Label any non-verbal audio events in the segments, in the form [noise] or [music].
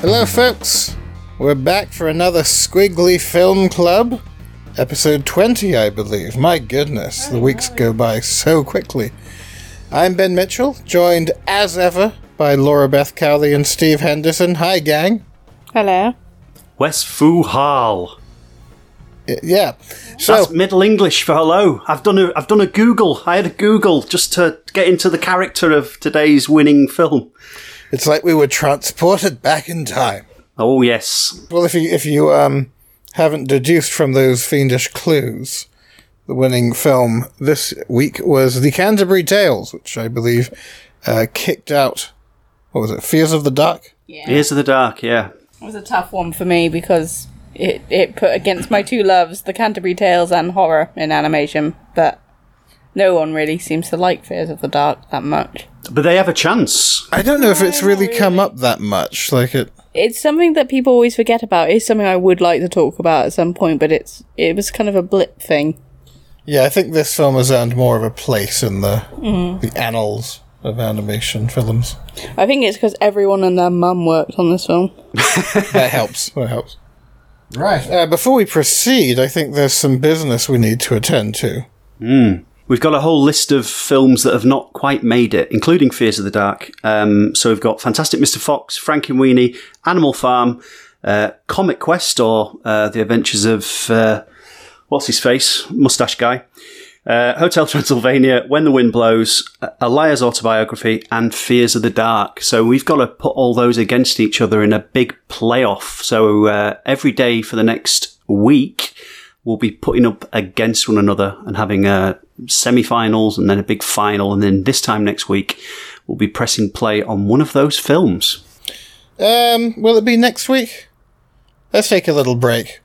Hello, folks. We're back for another Squiggly Film Club. Episode 20, I believe. My goodness, the weeks go by so quickly. I'm Ben Mitchell, joined as ever by Laura Beth Cowley and Steve Henderson. Hi, gang. Hello. Wes Fu Hal. Yeah. So, That's Middle English for hello. I've done a I've done a Google. I had a Google just to get into the character of today's winning film. It's like we were transported back in time. Oh yes. Well, if you if you um haven't deduced from those fiendish clues, the winning film this week was The Canterbury Tales, which I believe uh, kicked out. What was it? Fears of the Dark. Yeah. Ears of the Dark. Yeah. It was a tough one for me because it, it put against my two loves, the Canterbury Tales and horror in animation, but no one really seems to like Fears of the Dark that much. But they have a chance. I don't know if it's really come up that much. Like it. It's something that people always forget about. It's something I would like to talk about at some point, but it's it was kind of a blip thing. Yeah, I think this film has earned more of a place in the the annals of animation films. I think it's because everyone and their mum worked on this film. [laughs] that helps. That helps. Right. Uh, before we proceed, I think there's some business we need to attend to. We've got a whole list of films that have not quite made it, including Fears of the Dark. Um, so we've got Fantastic Mr. Fox, Frankenweenie, Animal Farm, uh, Comic Quest, or uh, The Adventures of uh, what's his face, Mustache Guy, uh, Hotel Transylvania, When the Wind Blows, A Liar's Autobiography, and Fears of the Dark. So we've got to put all those against each other in a big playoff. So uh, every day for the next week, we'll be putting up against one another and having a semi-finals and then a big final, and then this time next week, we'll be pressing play on one of those films. Um, will it be next week? Let's take a little break.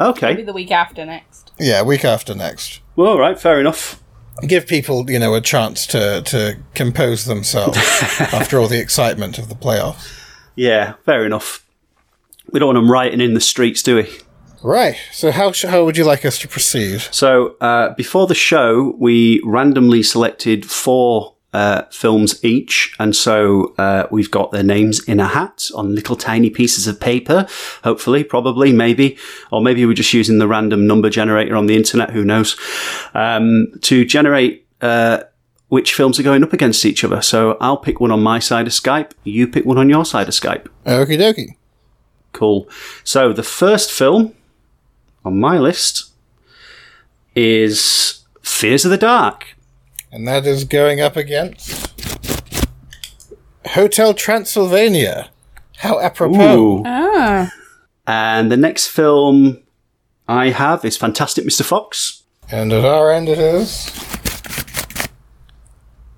Okay. Maybe the week after next. Yeah, week after next. well, all right, fair enough. Give people, you know, a chance to to compose themselves [laughs] after all the excitement of the playoffs. Yeah, fair enough. We don't want them rioting in the streets, do we? Right. So how sh- how would you like us to proceed? So uh, before the show, we randomly selected four uh, films each, and so uh, we've got their names in a hat on little tiny pieces of paper. Hopefully, probably, maybe, or maybe we're just using the random number generator on the internet. Who knows? Um, to generate. Uh, which films are going up against each other. So I'll pick one on my side of Skype, you pick one on your side of Skype. Okie dokie. Cool. So the first film on my list is Fears of the Dark. And that is going up against Hotel Transylvania. How apropos. Ooh. Ah. And the next film I have is Fantastic Mr. Fox. And at our end it is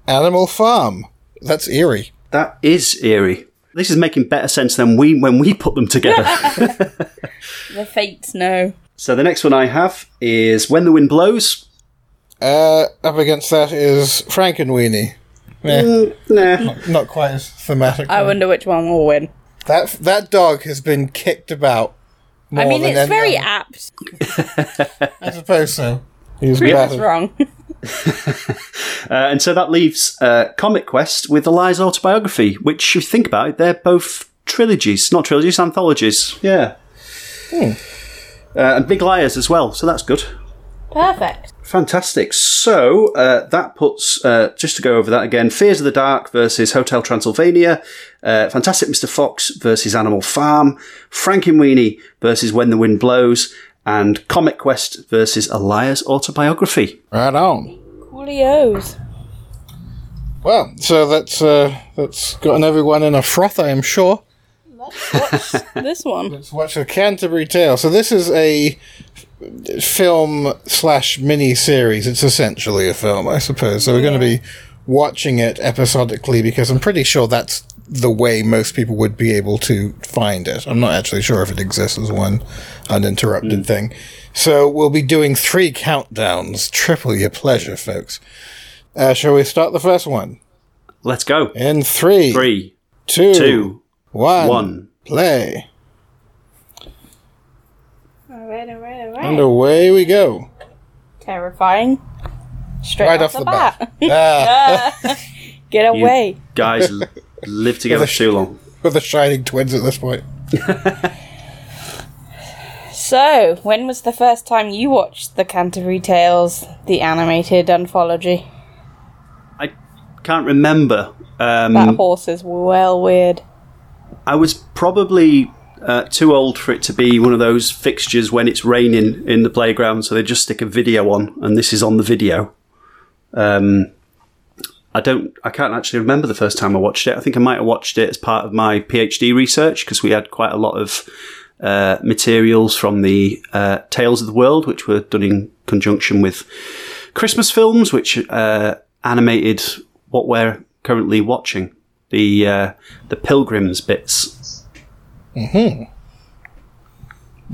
Animal Farm. That's eerie. That is eerie. This is making better sense than we when we put them together. [laughs] The fates know. So the next one I have is When the Wind Blows. Uh, up against that is Frankenweenie. Eh, Nah. not quite as thematic. I wonder which one will win. That that dog has been kicked about. More I mean, than it's very other. apt. I suppose so. He was Proves wrong. [laughs] [laughs] Uh, and so that leaves uh, Comic Quest with A Liar's autobiography, which, if you think about it, they're both trilogies, not trilogies, anthologies. Yeah. Uh, and Big Liars as well, so that's good. Perfect. Fantastic. So uh, that puts, uh, just to go over that again, Fears of the Dark versus Hotel Transylvania, uh, Fantastic Mr. Fox versus Animal Farm, Frankenweenie versus When the Wind Blows, and Comic Quest versus A Liar's Autobiography. Right on. Coolios. Well, so that's uh, that's gotten everyone in a froth, I am sure. Let's watch [laughs] this one. Let's watch the Canterbury Tale. So this is a film slash mini series. It's essentially a film, I suppose. So we're going to be watching it episodically because I'm pretty sure that's the way most people would be able to find it. I'm not actually sure if it exists as one uninterrupted thing. So we'll be doing three countdowns. Triple your pleasure, folks. Uh, shall we start the first one? Let's go. In three, Three, two, two, one, one. play. Alright, alright, alright. And away we go. Terrifying. Straight Right off, off the, the bat. bat. [laughs] Ah. [laughs] Get away. Guys live together too long. [laughs] We're the Shining Twins at this point. So, when was the first time you watched the Canterbury Tales, the animated anthology? I can't remember. Um, That horse is well weird. I was probably uh, too old for it to be one of those fixtures when it's raining in the playground, so they just stick a video on, and this is on the video. Um, I don't. I can't actually remember the first time I watched it. I think I might have watched it as part of my PhD research because we had quite a lot of uh, materials from the uh, Tales of the World, which were done in conjunction with Christmas films, which uh, animated what we're currently watching the uh, the Pilgrims bits. Hmm.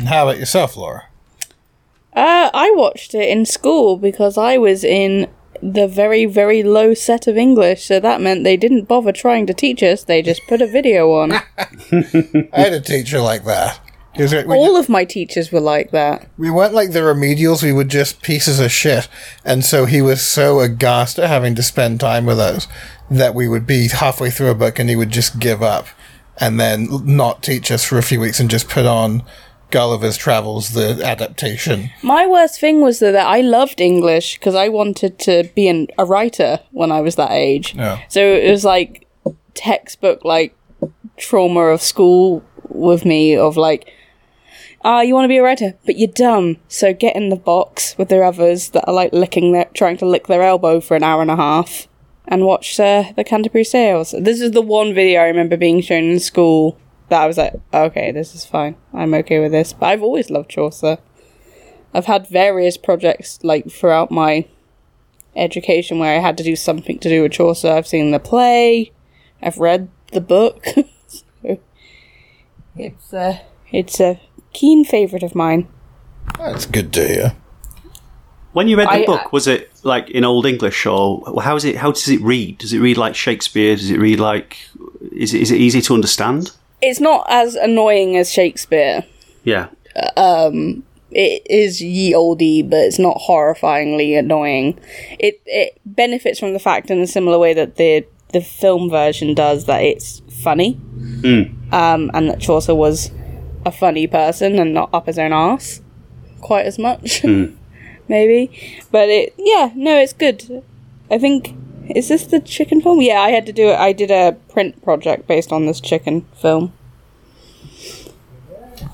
how about yourself, Laura? Uh, I watched it in school because I was in the very, very low set of English, so that meant they didn't bother trying to teach us, they just put a video on. [laughs] I had a teacher like that. 'Cause we- we- All of my teachers were like that. We weren't like the remedials, we were just pieces of shit. And so he was so aghast at having to spend time with us that we would be halfway through a book and he would just give up and then not teach us for a few weeks and just put on Gulliver's Travels, the adaptation. My worst thing was that I loved English because I wanted to be an, a writer when I was that age. Yeah. So it was like textbook like trauma of school with me of like, ah, you want to be a writer, but you're dumb. So get in the box with the others that are like licking their, trying to lick their elbow for an hour and a half, and watch uh, the Canterbury Tales. This is the one video I remember being shown in school that I was like, okay, this is fine. I'm okay with this. But I've always loved Chaucer. I've had various projects like throughout my education where I had to do something to do with Chaucer. I've seen the play, I've read the book. [laughs] so it's a it's a keen favorite of mine. That's good to hear. When you read the I- book, uh, was it like in Old English or how is it? How does it read? Does it read like Shakespeare? Does it read like? Is it, is it easy to understand? It's not as annoying as Shakespeare. Yeah. Uh, um, it is ye oldie, but it's not horrifyingly annoying. It it benefits from the fact in a similar way that the the film version does that it's funny, hmm. um, and that Chaucer was a funny person and not up his own ass quite as much, [laughs] hmm. maybe. But it yeah no it's good. I think is this the chicken film? Yeah, I had to do it. I did a print project based on this chicken film.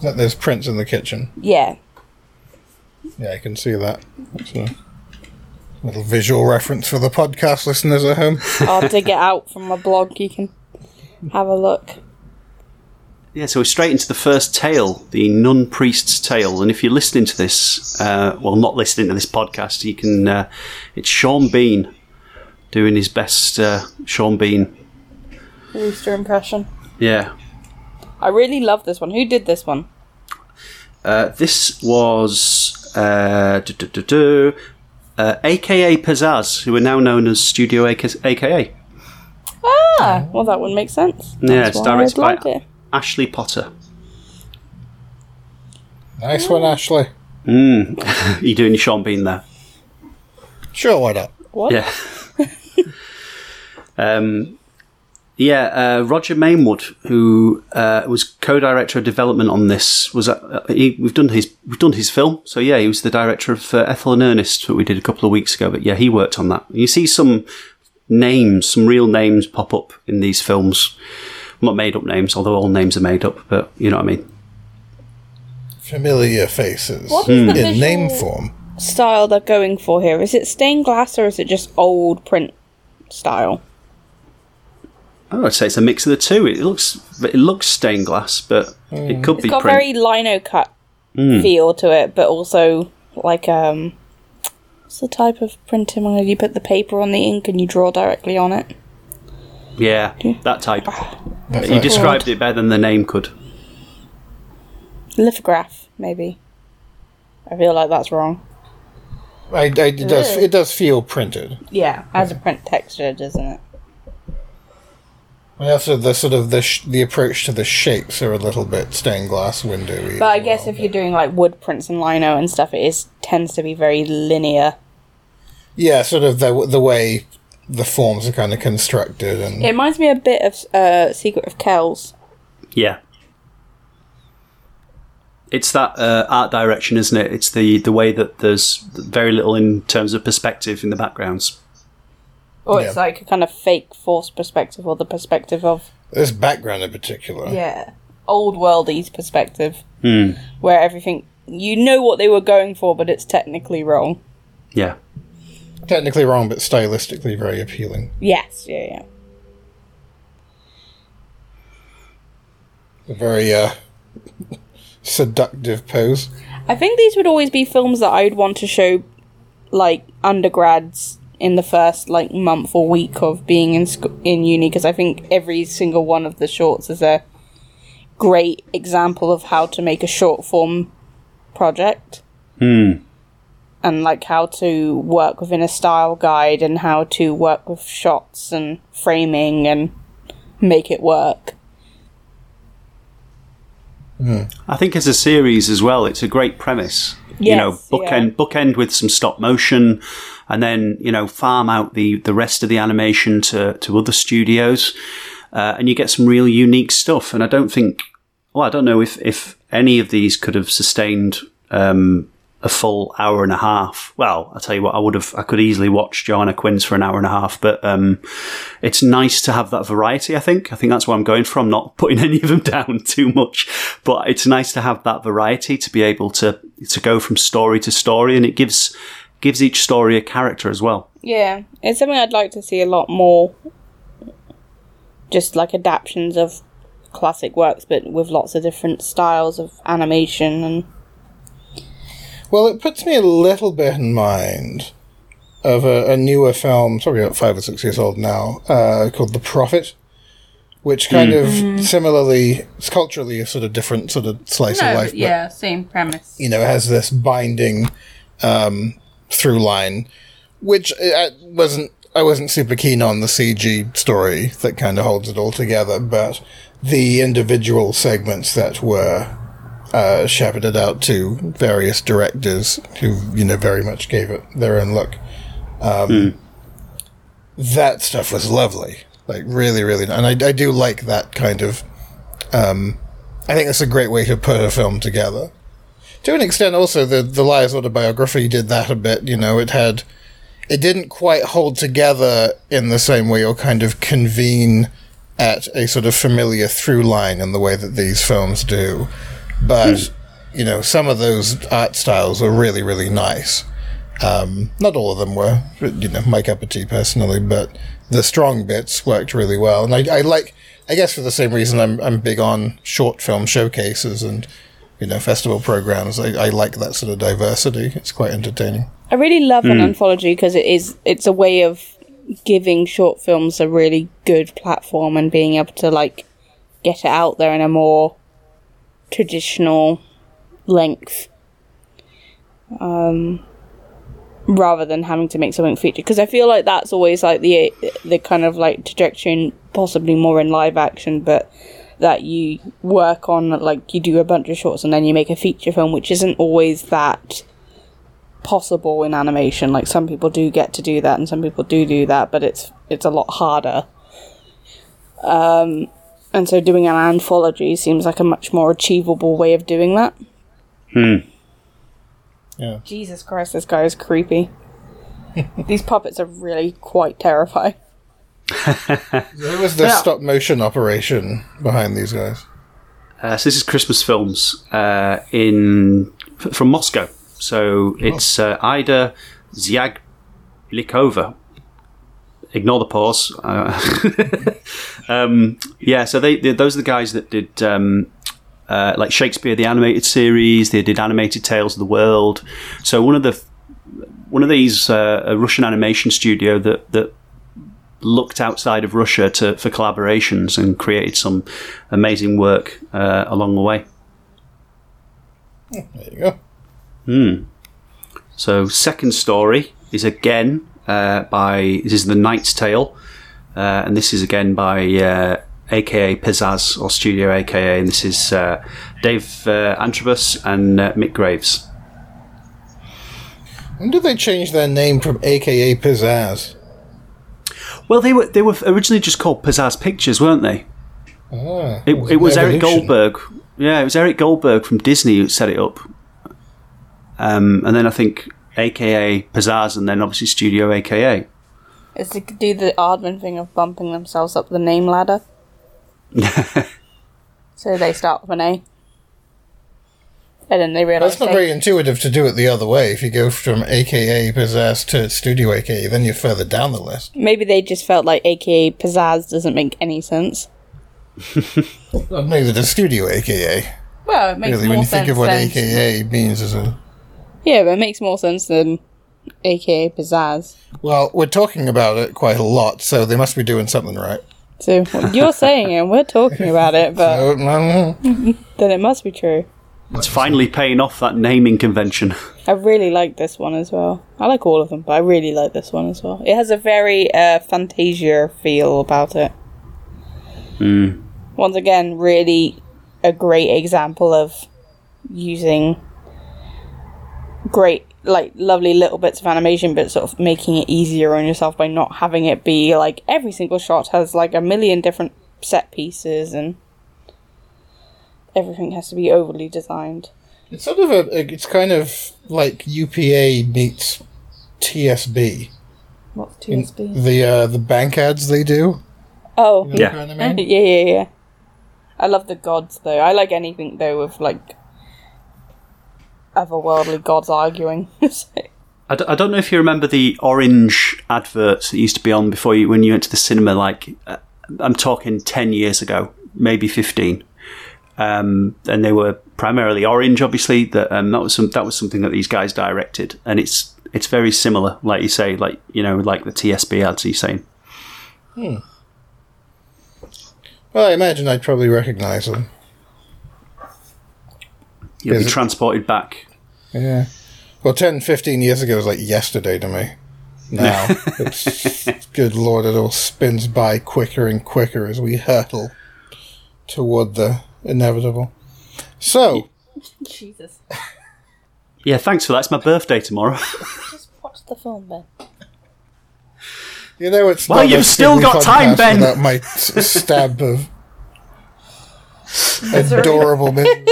That there's prints in the kitchen. Yeah, Yeah, I can see that. That's a little visual reference for the podcast listeners at home. I'll dig it out from my blog. You can have a look. Yeah, so we're straight into the first tale, the nun priest's tale. And if you're listening to this, uh, well, not listening to this podcast, you can. Uh, it's Sean Bean doing his best uh, Sean Bean. Rooster impression. Yeah. I really love this one. Who did this one? Uh, this was uh, uh, AKA Pizzazz, who are now known as Studio AKA. Ah, well, that would make sense. Yeah, That's it's why I directed by liked it. Ashley Potter. Nice one, Ashley. Mm. [laughs] you doing your Sean Bean there? Sure, why not? What? Yeah. [laughs] um, yeah, uh, Roger Mainwood, who uh, was co-director of development on this, was uh, he, we've done his we've done his film. So yeah, he was the director of uh, Ethel and Ernest that we did a couple of weeks ago. But yeah, he worked on that. You see some names, some real names pop up in these films. Not made up names, although all names are made up. But you know what I mean. Familiar faces What is the in name form. Style they're going for here. Is it stained glass or is it just old print style? Oh, I'd say it's a mix of the two. It looks it looks stained glass, but it could It's be got print. very lino cut feel to it, but also like um, what's the type of printing where you put the paper on the ink and you draw directly on it? Yeah, that type. That's You like- described it better than the name could. Lithograph, maybe. I feel like that's wrong. I, I, it does. It does feel printed. Yeah, has a print texture, doesn't it? And also, the sort of the sh- the approach to the shapes are a little bit stained glass windowy. But I guess if you're doing like wood prints and lino and stuff, it is tends to be very linear. yeah, sort of the the way the forms are kind of constructed and It reminds me a bit of uh, Secret of Kells Yeah. It's that uh, art direction, isn't it? It's the, the way that there's very little in terms of perspective in the backgrounds. Or it's Yeah. like a kind of fake forced perspective, or the perspective of This background in particular. yeah, old worldy perspective, Hmm. where everything you know what they were going for, but it's technically wrong. Yeah. Technically wrong, but stylistically very appealing. Yes, yeah, yeah. A very uh, seductive pose. I think these would always be films that I'd want to show, like undergrads in the first like month or week of being in sc- in uni, because I think every single one of the shorts is a great example of how to make a short form project. And like how to work within a style guide and how to work with shots and framing and make it work. I think as a series as well, it's a great premise. you know, bookend yeah. bookend with some stop motion, and then you know farm out the the rest of the animation to to other studios, uh, and you get some real unique stuff. And I don't think, well, I don't know if if any of these could have sustained. Um, a full hour and a half. Well, I'll tell you what, I would have, I could easily watch Joanna Quinn's for an hour and a half, but, um, it's nice to have that variety, I think. I think that's what I'm going for. I'm not [laughs] putting any of them down too much, but it's nice to have that variety to be able to, to go from story to story and it gives, gives each story a character as well. Yeah, it's something I'd like to see a lot more. Just like adaptations of classic works, but with lots of different styles of animation and Well, it puts me a little bit in mind of a, a newer film, it's probably about five or six years old now, uh, called The Prophet, which kind of similarly, it's culturally a sort of different sort of slice of life. but, same premise. you know, it has this binding um, through line, which I wasn't. I wasn't super keen on the CG story that kind of holds it all together, but the individual segments that were uh, shepherded out to various directors who, you know, very much gave it their own look. Um, That stuff was lovely, like really, really, and I, I do like that kind of. Um, I think that's a great way to put a film together to an extent also the the liar's autobiography did that a bit you know it had it didn't quite hold together in the same way or kind of convene at a sort of familiar through line in the way that these films do but you know some of those art styles were really really nice um, not all of them were you know my cup of tea personally but the strong bits worked really well and I, I like I guess for the same reason I'm I'm big on short film showcases and you know festival programs. I, I like that sort of diversity. It's quite entertaining. I really love an anthology because it is it's a way of giving short films a really good platform and being able to like get it out there in a more traditional length um rather than having to make something feature. Because I feel like that's always like the the kind of like trajectory possibly more in live action but that you work on like you do a bunch of shorts and then you make a feature film which isn't always that possible in animation. Like some people do get to do that and some people do do that but it's it's a lot harder. Um and so doing an anthology seems like a much more achievable way of doing that Hmm. Yeah. jesus christ this guy is creepy [laughs] these puppets are really quite terrifying [laughs] Who was the stop motion operation behind these guys? Uh, so this is Christmas films uh, in f- from Moscow. So it's uh, Aida Zyablikova. Ignore the pause. Uh, [laughs] um, yeah, so they, they those are the guys that did um, uh, like Shakespeare the animated series. They did animated Tales of the World. So one of the one of these uh, a Russian animation studio that that looked outside of Russia to for collaborations and created some amazing work uh, along the way. There you go. Hmm. So, second story is again uh, by this is the Knight's Tale, uh, and this is again by uh, AKA Pizzazz or Studio AKA, and this is uh, Dave uh, Antrobus and uh, Mick Graves. When did they change their name from AKA Pizzazz? Well, they were they were originally just called Pizzazz Pictures, weren't they? Ah, It, it was Eric. Goldberg. Yeah, it was Eric Goldberg from Disney who set it up. Um, and then I think AKA Pizzazz, and then obviously Studio AKA. Is to do the Aardman thing of bumping themselves up the name ladder. [laughs] so they start with an A. And then they realise That's not they- very intuitive to do it the other way. If you go from AKA Pizzazz to Studio AKA, then you're further down the list. maybe they just felt like AKA Pizzazz doesn't make any sense. [laughs] Well, neither does Studio AKA. Well, it makes Really, more when you sense think of what than- AKA means as a. Yeah, but it makes more sense than AKA Pizzazz. Well, we're talking about it quite a lot, so they must be doing something right. So you're [laughs] saying it, and we're talking about it, but no, no. [laughs] then it must be true. It's finally paying off that naming convention. I really like this one as well. I like all of them, but I really like this one as well. It has a very uh, Fantasia feel about it. Once again, really a great example of using great, like, lovely little bits of animation, but sort of making it easier on yourself by not having it be like every single shot has like a million different set pieces and everything has to be overly designed. It's sort of a. It's kind of like UPA meets TSB. What's In TSB? The uh, the bank ads they do. Oh, You know Yeah. what I mean? [laughs] yeah, yeah, yeah. I love the gods though. I like anything though with like otherworldly gods arguing. [laughs] So- I, d- I don't know if you remember the orange adverts that used to be on before you when you went to the cinema. Like uh, I'm talking ten years ago, maybe fifteen, um, and they were primarily orange. Obviously, that um, that was some that was something that these guys directed, and it's it's very similar, like you say, like you know, like the TSB ads. You're saying, Well, I imagine I'd probably recognize them. You'll Is be transported back. Yeah. Well, 10, 15 years ago was like yesterday to me. [laughs] Now, it's good lord, it all spins by quicker and quicker as we hurtle toward the inevitable. So, Jesus. Yeah, thanks for that. It's my birthday tomorrow. [laughs] Just watch the film, Ben. you know, it's Well, not you've still got time, Ben. Without my stab of [laughs] adorable misery.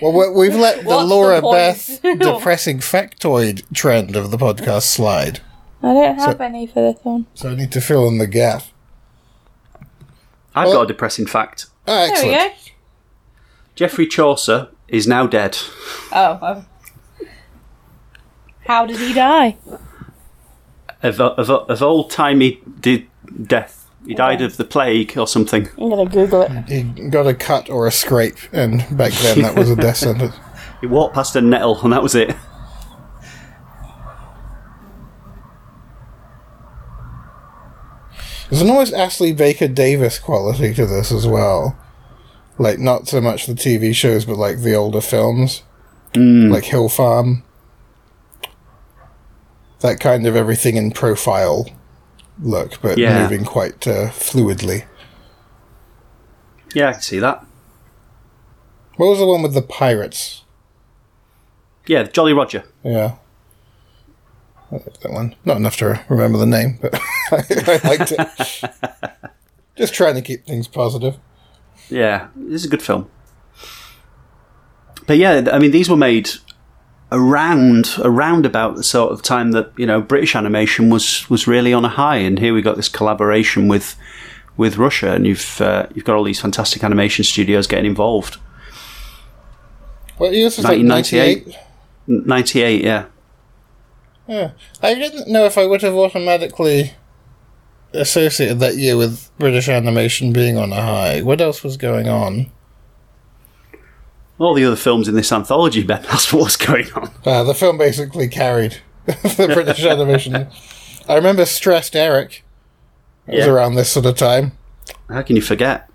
Well, we- we've let the What's the Laura point? Beth depressing factoid trend of the podcast slide, I don't have any for this one. so I need to fill in the gap. I've Well- got a depressing fact. Ah, There excellent. we go. Geoffrey Chaucer is now dead. Oh. um, How did he die? of, of, of old timey de- death. He died of the plague or something. I'm gonna Google it. He got a cut or a scrape, and back then that was a death [laughs] sentence. He walked past a nettle and that was it. There's an almost Ashley Baker Davis quality to this as well. Like, not so much the TV shows, but like the older films. Hmm. Like Hill Farm. That kind of everything in profile look, but Yeah. moving quite uh, fluidly. Yeah, I can see that. What was the one with the pirates? Yeah, Jolly Roger. Yeah. I like that one. Not enough to remember the name, but [laughs] I liked it. [laughs] Just trying to keep things positive. Yeah, this is a good film. But yeah, I mean, these were made around around about the sort of time that you know British animation was was really on a high, and here we got this collaboration with with Russia, and you've uh, you've got all these fantastic animation studios getting involved. What year was this? Like 1998? 98? Ninety eight, yeah. Yeah. I didn't know if I would have automatically associated that year with British animation being on a high. What else was going on? All the other films in this anthology, Ben, [laughs] that's what's going on. Uh, the film basically carried [laughs] the British [laughs] animation. I remember Stressed Eric. It was around this sort of time. How can you forget?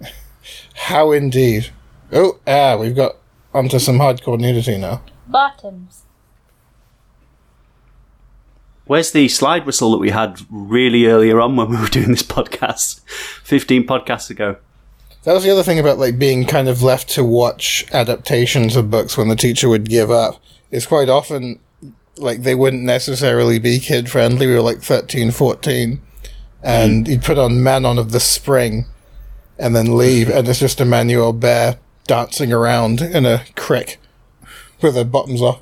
How indeed. Oh, ah, we've got onto some hardcore nudity now. Bottoms. Where's the slide whistle that we had really earlier on when we were doing this podcast? 15 podcasts ago. That was the other thing about like being kind of left to watch adaptations of books when the teacher would give up. Is quite often like they wouldn't necessarily be kid friendly. We were like 13, 14. and mm. he'd put on Manon of the Spring, and then leave, and it's just Emmanuelle Béart dancing around in a crick with her bottoms off.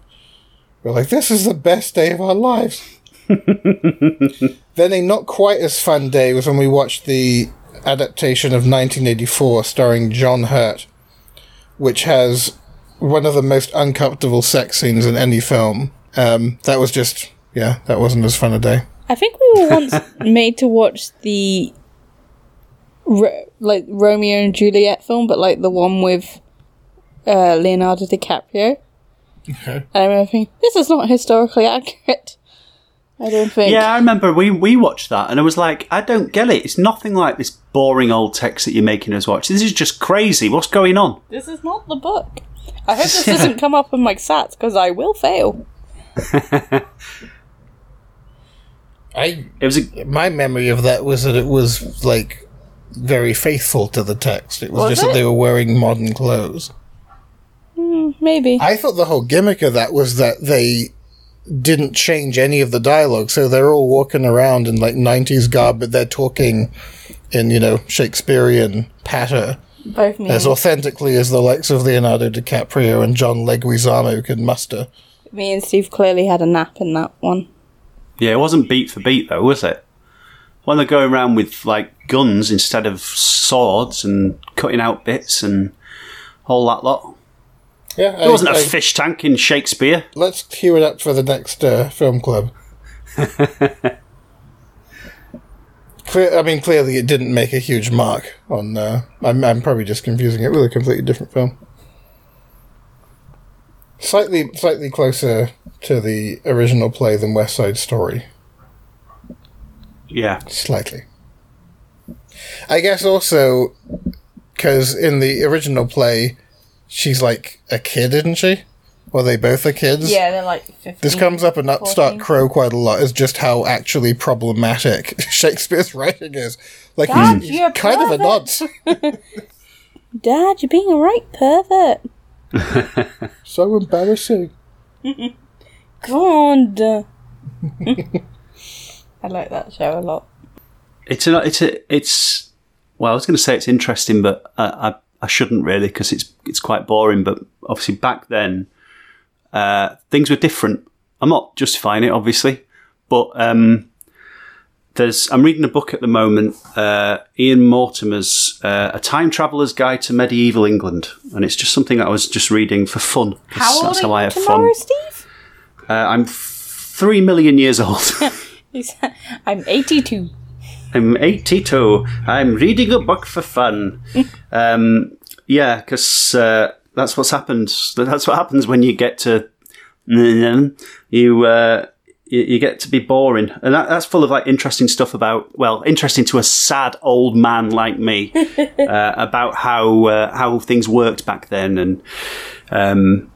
We're like, this is the best day of our lives. [laughs] then a not quite as fun day was when we watched the adaptation of 1984 starring John Hurt, which has one of the most uncomfortable sex scenes in any film. Um, that was just, yeah, that wasn't as fun a day. I think we were once [laughs] made to watch the Ro- like Romeo and Juliet film, but like the one with uh, Leonardo DiCaprio. Okay. And I remember thinking, this is not historically accurate. I don't think. Yeah, I remember we we watched that, and I was like, I don't get it. It's nothing like this boring old text that you're making us watch. This is just crazy. What's going on? This is not the book. I hope this [laughs] doesn't come up in my sats because I will fail. I It was a, my memory of that was that it was like very faithful to the text. It was, Was just it? that they were wearing modern clothes. Hmm, maybe. I thought the whole gimmick of that was that they didn't change any of the dialogue, so they're all walking around in like '90s garb, but they're talking in you know Shakespearean patter Both me, as authentically as the likes of Leonardo DiCaprio and John Leguizamo can muster. me and Steve clearly had a nap in that one. yeah, it wasn't beat for beat though, was it? When they're going around with like guns instead of swords and cutting out bits and all that lot. Yeah, There wasn't a fish tank in Shakespeare. let's cue it up for the next uh, film club. [laughs] I mean, clearly it didn't make a huge mark on. Uh, I'm, I'm probably just confusing it with a completely different film. Slightly, slightly closer to the original play than West Side Story. Yeah, Slightly. I guess also because in the original play, she's like a kid, isn't she? Or they both are kids. Yeah, they're like 15. This comes up in Upstart 14. Crow quite a lot is just how actually problematic [laughs] Shakespeare's [laughs] writing is. Like Dad, he's, he's you're kind of a nonce. [laughs] Dad, you're being a right pervert. so embarrassing. God. I like that show a lot. it's a, it's a, it's. Well, I was going to say it's interesting, but I I, I shouldn't really because it's it's quite boring. But obviously back then, uh, things were different. I'm not justifying it, obviously, but um, there's. I'm reading a book at the moment, uh, Ian Mortimer's uh, "A Time Traveller's Guide to Medieval England," and it's just something I was just reading for fun. How old that's are how I you have tomorrow, fun. Steve? Uh, I'm three million years old. [laughs] I'm 82. I'm 82. I'm reading a book for fun. [laughs] um, yeah, because uh, that's what's happened. That's what happens when you get to you. Uh, you, you get to be boring, and that, that's full of like interesting stuff about well, interesting to a sad old man like me [laughs] uh, about how uh, how things worked back then, and um,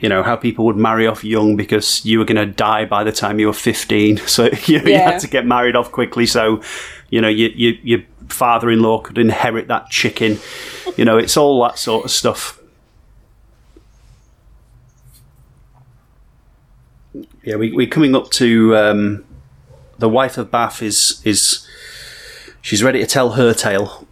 you know how people would marry off young because you were going to die by the time you were 15 [laughs] so you, you had to get married off quickly. So you know you, you, your father-in-law could inherit that chicken. You know it's all that sort of stuff. Yeah we, we're coming up to um, the wife of bath is is she's ready to tell her tale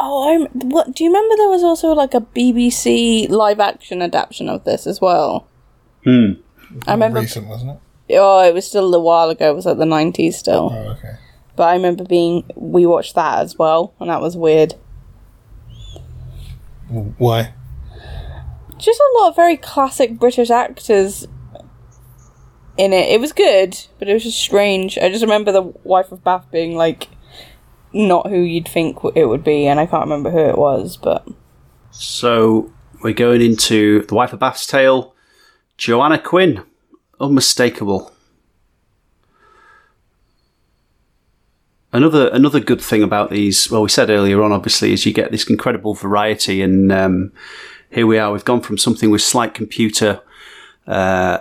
Oh, I'm, what? Do you remember there was also like a BBC live action adaptation of this as well? Hmm. I remember. Recent, wasn't it? Oh, it was still a while ago. It was like the 90s still. Oh, okay. But I remember being. We watched that as well, and that was weird. Why? Just a lot of very classic British actors in it. It was good, but it was just strange. I just remember the wife of Bath being like not who you'd think it would be, and I can't remember who it was, but So we're going into The Wife of Bath's Tale. Joanna Quinn. Unmistakable. Another another good thing about these, well, we said earlier on, obviously, is you get this incredible variety, and um, here we are. We've gone from something with slight computer uh,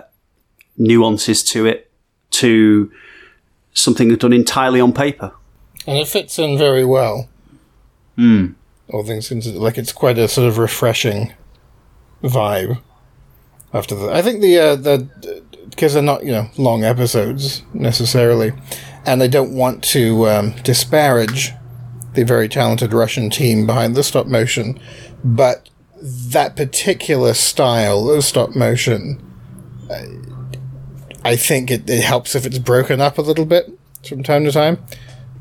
nuances to it to something done entirely on paper. And it fits in very well. Hmm. All things considered, like it's quite a sort of refreshing vibe. After that, I think the uh, the because they're not you know long episodes necessarily, and they don't want to um, disparage the very talented Russian team behind the stop motion, but that particular style of stop motion, I think it, it helps if it's broken up a little bit from time to time.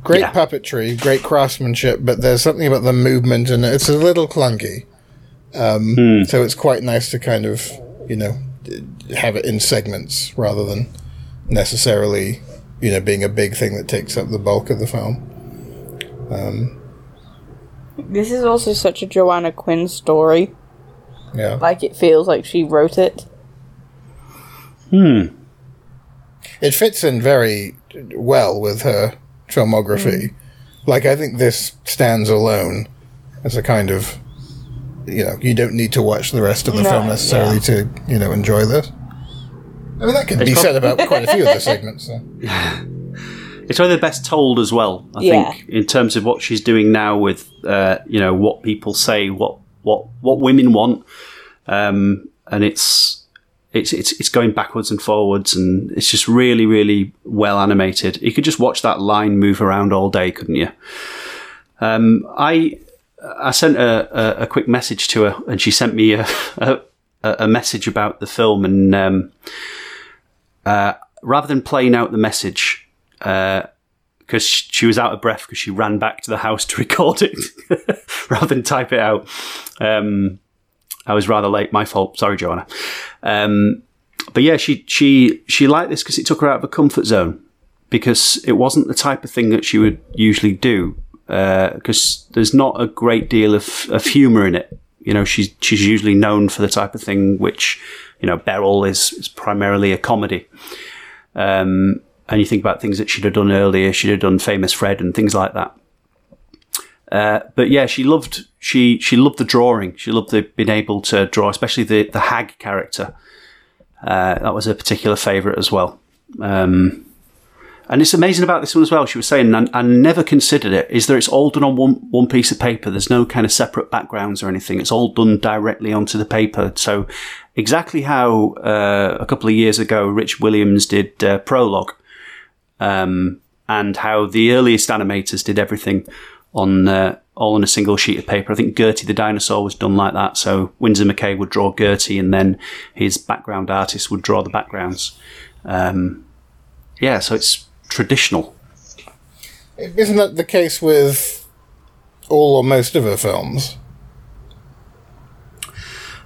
Great Yeah. puppetry, great craftsmanship, but there's something about the movement and it's a little clunky. Um, So it's quite nice to kind of, you know, have it in segments rather than necessarily, you know, being a big thing that takes up the bulk of the film. This is also such a Joanna Quinn story. Yeah. Like it feels like she wrote it. Hmm. It fits in very well with her filmography. Like I think this stands alone as a kind of you know, you don't need to watch the rest of the No, film necessarily to, you know, enjoy this. I mean that could be prob- said about quite a few of the [laughs] segments. So. [laughs] It's probably the best told as well. I Yeah. think in terms of what she's doing now with uh, you know what people say, what what what women want, um, and it's it's it's it's going backwards and forwards, and it's just really really well animated. You could just watch that line move around all day, couldn't you? Um, I I sent a, a, a quick message to her, and she sent me a a, a message about the film, and um, uh, rather than playing out the message, because she was out of breath because she ran back to the house to record it [laughs] rather than type it out. Um, I was rather late. My fault. Sorry, Joanna. Um, but yeah, she she she liked this because it took her out of her comfort zone because it wasn't the type of thing that she would usually do. Because there's not a great deal of, of humour in it. You know, she's she's usually known for the type of thing which, you know, Beryl is, is primarily a comedy. Um, and you think about things that she'd have done earlier, she'd have done Famous Fred and things like that. Uh, but yeah, she loved she she loved the drawing. She loved the being able to draw, especially the the hag character. Uh, that was a particular favourite as well. Um, and it's amazing about this one as well. She was saying, I, I never considered it. Is that it's all done on one one piece of paper. There's no kind of separate backgrounds or anything. It's all done directly onto the paper. So exactly how uh, a couple of years ago Rich Williams did uh, Prologue, um, and how the earliest animators did everything on uh, all on a single sheet of paper. I think Gertie the dinosaur was done like that. So Winsor McCay would draw Gertie, and then his background artist would draw the backgrounds. Um, yeah, so it's traditional. Isn't that the case with all or most of her films?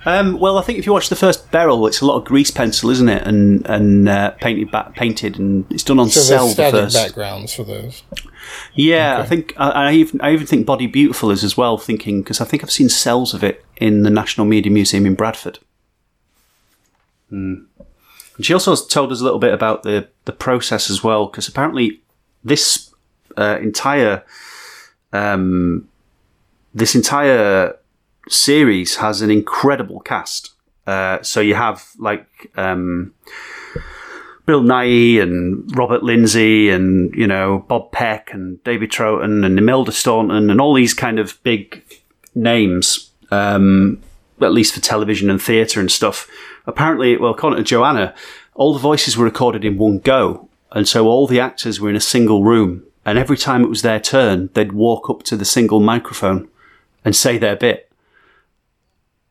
Um, well, I think if you watch the first Beryl, it's a lot of grease pencil, isn't it? And and uh, painted back, painted, and it's done on So cell. The first, backgrounds for those. yeah, I think I, I even I even think Body Beautiful is as well. Thinking because I think I've seen cells of it in the National Media Museum in Bradford. Mm. And she also told us a little bit about the the process as well, because apparently this uh, entire um, this entire series has an incredible cast. Uh, so you have like um, Bill Nighy and Robert Lindsay and you know Bob Peck and David Troughton and Imelda Staunton and all these kind of big names, um, at least for television and theatre and stuff. Apparently, well, according to Joanna, all the voices were recorded in one go, and so all the actors were in a single room. And every time it was their turn, they'd walk up to the single microphone and say their bit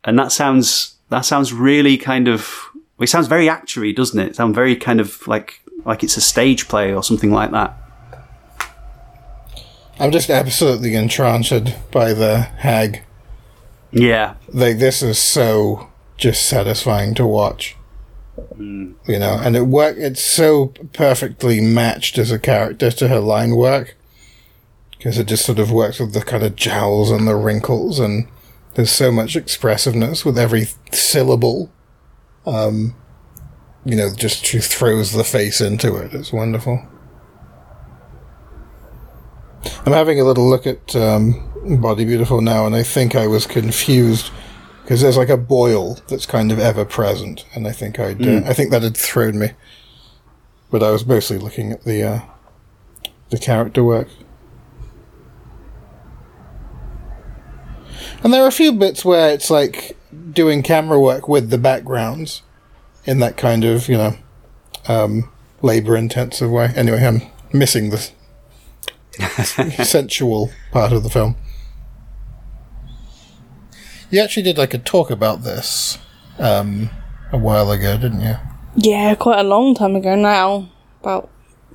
and that sounds that sounds really kind of it sounds very actory, doesn't it? It sounds very kind of like like it's a stage play or something like that. I'm just absolutely entranced by the hag. Yeah, Like this is so just satisfying to watch. Hmm. You know, and it work. It's so perfectly matched as a character to her line work because it just sort of works with the kind of jowls and the wrinkles, and there's so much expressiveness with every syllable. Um, you know, just she throws the face into it. It's wonderful. I'm having a little look at um, Body Beautiful now, and I think I was confused because there's like a boil that's kind of ever present, and I think I'd, uh, I think that had thrown me. But I was mostly looking at the uh, the character work, and there are a few bits where it's like doing camera work with the backgrounds in that kind of you know um, labor intensive way. Anyway, I'm missing the [laughs] sensual part of the film. You actually did like a talk about this um, a while ago, didn't you? Yeah, quite a long time ago now. About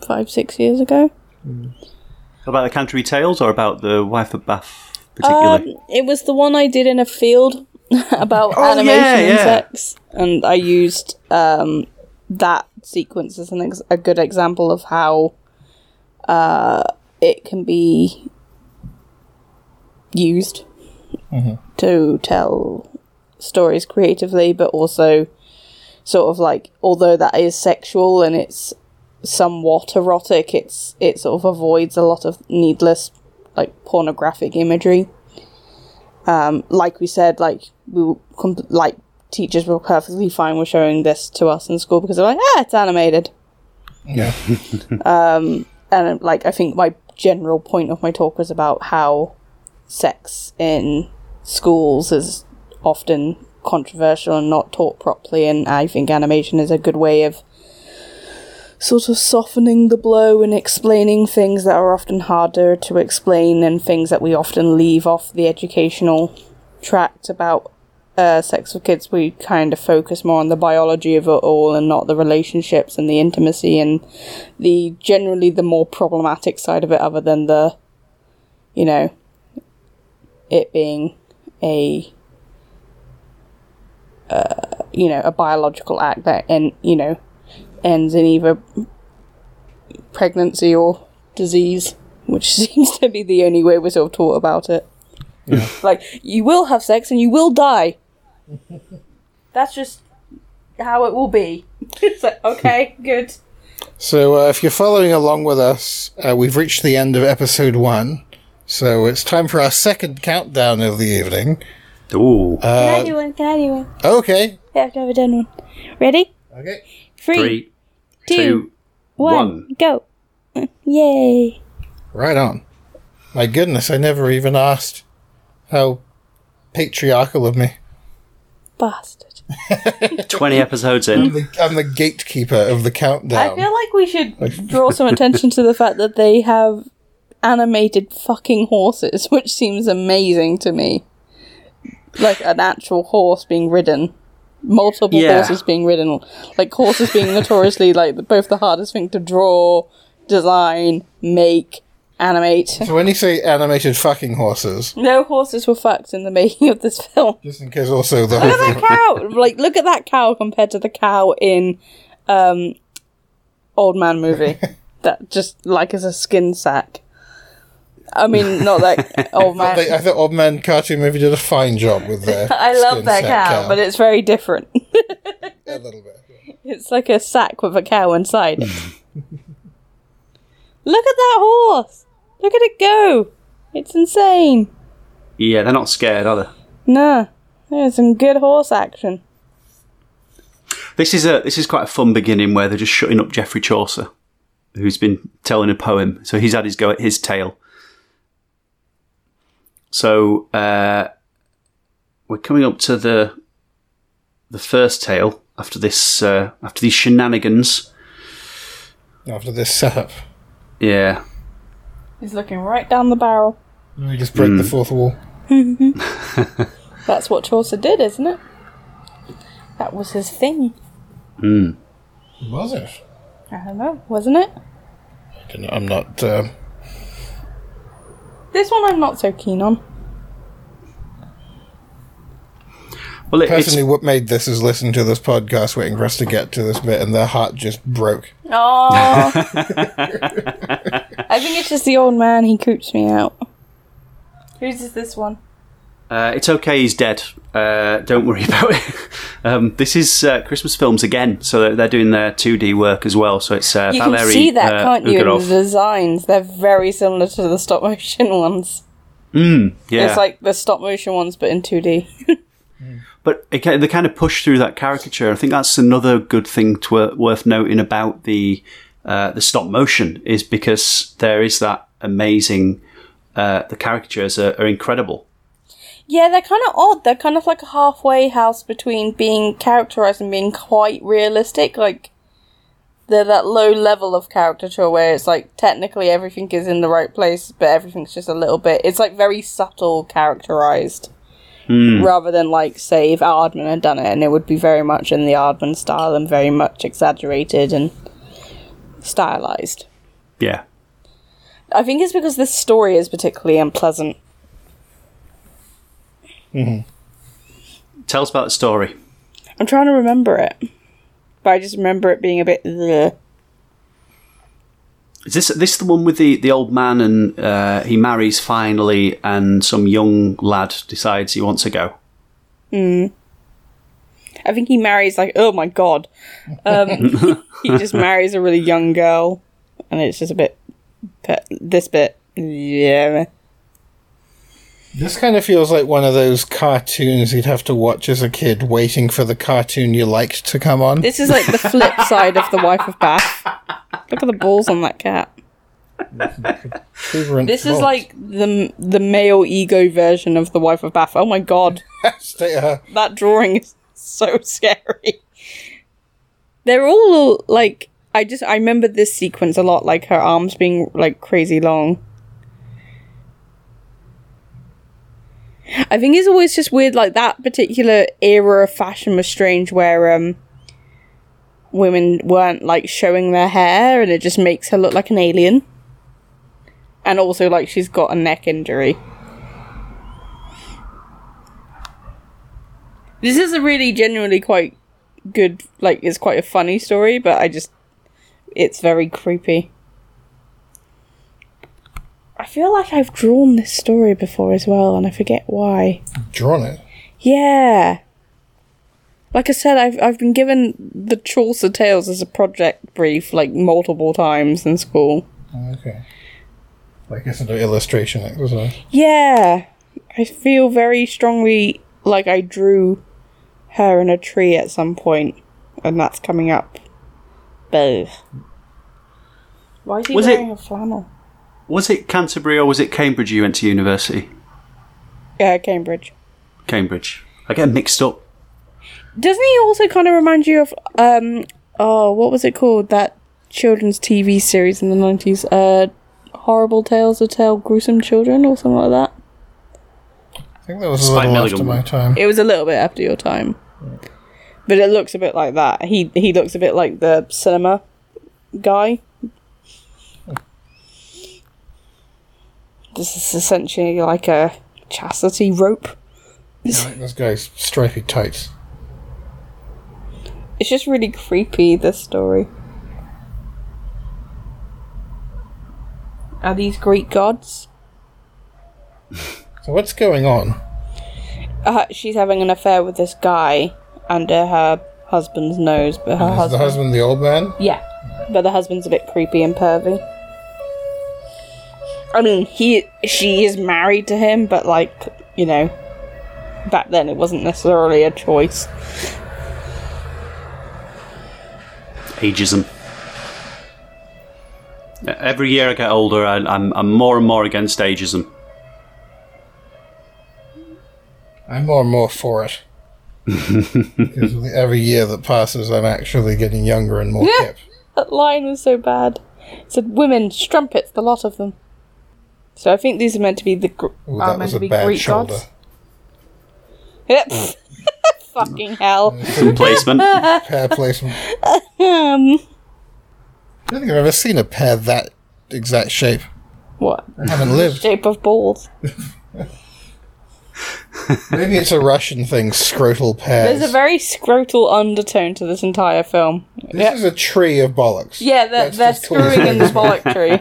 five, six years ago. About the Canterbury Tales or about the Wife of Bath particularly? Um, it was the one I did in a field [laughs] about Oh, animation yeah, and yeah. sex, and I used um, that sequence as an ex- a good example of how uh, it can be used to tell stories creatively, but also sort of like although that is sexual and it's somewhat erotic, it's it sort of avoids a lot of needless like pornographic imagery. Um, like we said, like we were com- like teachers were perfectly fine with showing this to us in school because they're like, ah, it's animated. Yeah. [laughs] um, And like I think my general point of my talk was about how sex in schools is often controversial and not taught properly, and I think animation is a good way of sort of softening the blow and explaining things that are often harder to explain and things that we often leave off the educational tract about uh, sex with kids. We kind of focus more on the biology of it all and not the relationships and the intimacy and the generally the more problematic side of it, other than the, you know, it being a uh, you know a biological act that and you know ends in either pregnancy or disease, which [laughs] seems to be the only way we're sort of taught about it. Like you will have sex and you will die. That's just how it will be. [laughs] it's like okay, good. So, uh, if you're following along with us, uh, we've reached the end of episode one. So, it's time for our second countdown of the evening. Ooh. Can I do one? Can I do one? Okay. Yeah, I've never done one. Ready? Okay. Three, Three, two, two, one, one. go. [laughs] Yay. Right on. My goodness, I never even asked. How patriarchal of me. Bastard. [laughs] 20 episodes I'm in. the, I'm the gatekeeper of the countdown. I feel like we should draw some [laughs] attention to the fact that they have animated fucking horses, which seems amazing to me. Like an actual horse being ridden. Multiple Yeah. horses being ridden. Like horses being notoriously like both the hardest thing to draw, design, make, animate. so, when you say animated fucking horses, No horses were fucked in the making of this film. just in case also the Look at that cow! Like, look at that cow compared to the cow in um, Old Man movie. [laughs] that just like is a skin sack. I mean, not like [laughs] Old Man. I thought Old Man Cartoon Movie did a fine job with their. [laughs] I love skin that sack cow, but it's very different. [laughs] a little bit. it's like a sack with a cow inside it. Hmm. look at that horse! Look at it go! It's insane. Yeah, they're not scared, are they? Nah, there's some good horse action. This is a this is quite a fun beginning where they're just shutting up Geoffrey Chaucer, who's been telling a poem. So he's had his go at his tale. So uh, we're coming up to the the first tale after this uh, after these shenanigans. After this setup, Yeah, He's looking right down the barrel. we just break the fourth wall. [laughs] That's what Chaucer did, isn't it? That was his thing. Hmm. Was it? I don't know, wasn't it? I don't know, I'm not. Um, This one I'm not so keen on. well, it, it's personally, what made this is listen to this podcast, waiting for us to get to this bit, and their heart just broke. Oh, [laughs] I think it's just the old man. He creeps me out. Whose is this one? Uh, it's okay, he's dead. Uh, don't worry [laughs] about it. um, this is uh, Christmas films again, so they're, they're doing their 2D work as well. So it's uh, You Valery can see that, uh, can't you? In the designs, they're very similar to the stop motion [laughs] ones. Mm, yeah, It's like the stop motion ones, but in two D. but it, they kind of push through that caricature. I think that's another good thing to, worth noting about the uh, the stop motion is because there is that amazing. Uh, the caricatures are, are incredible. Yeah, they're kind of odd. They're kind of like a halfway house between being characterized and being quite realistic. Like, they're that low level of caricature where it's like technically everything is in the right place, but everything's just a little bit. It's like very subtle characterized, hmm. rather than like say if Aardman had done it, and it would be very much in the Aardman style and very much exaggerated and stylized. Yeah. I think it's because this story is particularly unpleasant. Tell us about the story. I'm trying to remember it, but I just remember it being a bit. Ugh. Is this this the one with the, the old man and uh, he marries finally and some young lad decides he wants to go? Hmm. I think he marries like oh my god, um, [laughs] he just marries a really young girl, and it's just a bit. But this bit, yeah. This kind of feels like one of those cartoons you'd have to watch as a kid, waiting for the cartoon you liked to come on. This is like the flip [laughs] side of the wife of Bath. Look at the balls on that cat. This is like the the male ego version of the wife of Bath. Oh my god, [laughs] Stay, uh, that drawing is so scary. They're all like I just I remember this sequence a lot, like her arms being like crazy long. I think it's always just weird, like that particular era of fashion was strange, where um women weren't like showing their hair, and it just makes her look like an alien. And also, like she's got a neck injury. This is a really genuinely quite good, like it's quite a funny story, but I just it's very creepy. I feel like I've drawn this story before as well, and I forget why. drawn it. Yeah. Like I said, I've I've been given the Chaucer Tales as a project brief like multiple times in school. Oh, okay. I guess an illustration exercise. Yeah. I feel very strongly like I drew her in a tree at some point, and that's coming up. Both. Why is he Was it- wearing a flannel? Was it Canterbury or was it Cambridge you went to university? Yeah, Cambridge. Cambridge. I get mixed up. Doesn't he also kind of remind you of um oh what was it called that children's TV series in the nineties? Uh, horrible tales to tell gruesome children or something like that. I think that was a Spike little Milligan after my time. It was a little bit after your time, but it looks a bit like that. He he looks a bit like the cinema guy. This is essentially like a chastity rope. Like this guy's stripy tights. It's just really creepy. This story. Are these Greek gods? [laughs] So what's going on? Uh, she's having an affair with this guy under her husband's nose, but her Is the husband. husband the old man? Yeah, but the husband's a bit creepy and pervy. I mean, he she is married to him, but like you know, back then it wasn't necessarily a choice. Ageism. Every year I get older, I, I'm, I'm more and more against ageism. I'm more and more for it. [laughs] because with every year that passes, I'm actually getting younger and more Yeah. [laughs] hip. That line was so bad. It said women, strumpets, the lot of them. So I think these are meant to be the gr- Ooh, are that meant was to a be bad Greek shoulder. gods. Yep. [laughs] Fucking hell. [laughs] Good placement. Pear placement. Um, I don't think I've ever seen a pair that exact shape. what? I haven't lived. Shape of balls. [laughs] Maybe it's a Russian thing, scrotal pears. There's a very scrotal undertone to this entire film. this Yep. is a tree of bollocks. Yeah, they're, That's they're just screwing in the bollock tree.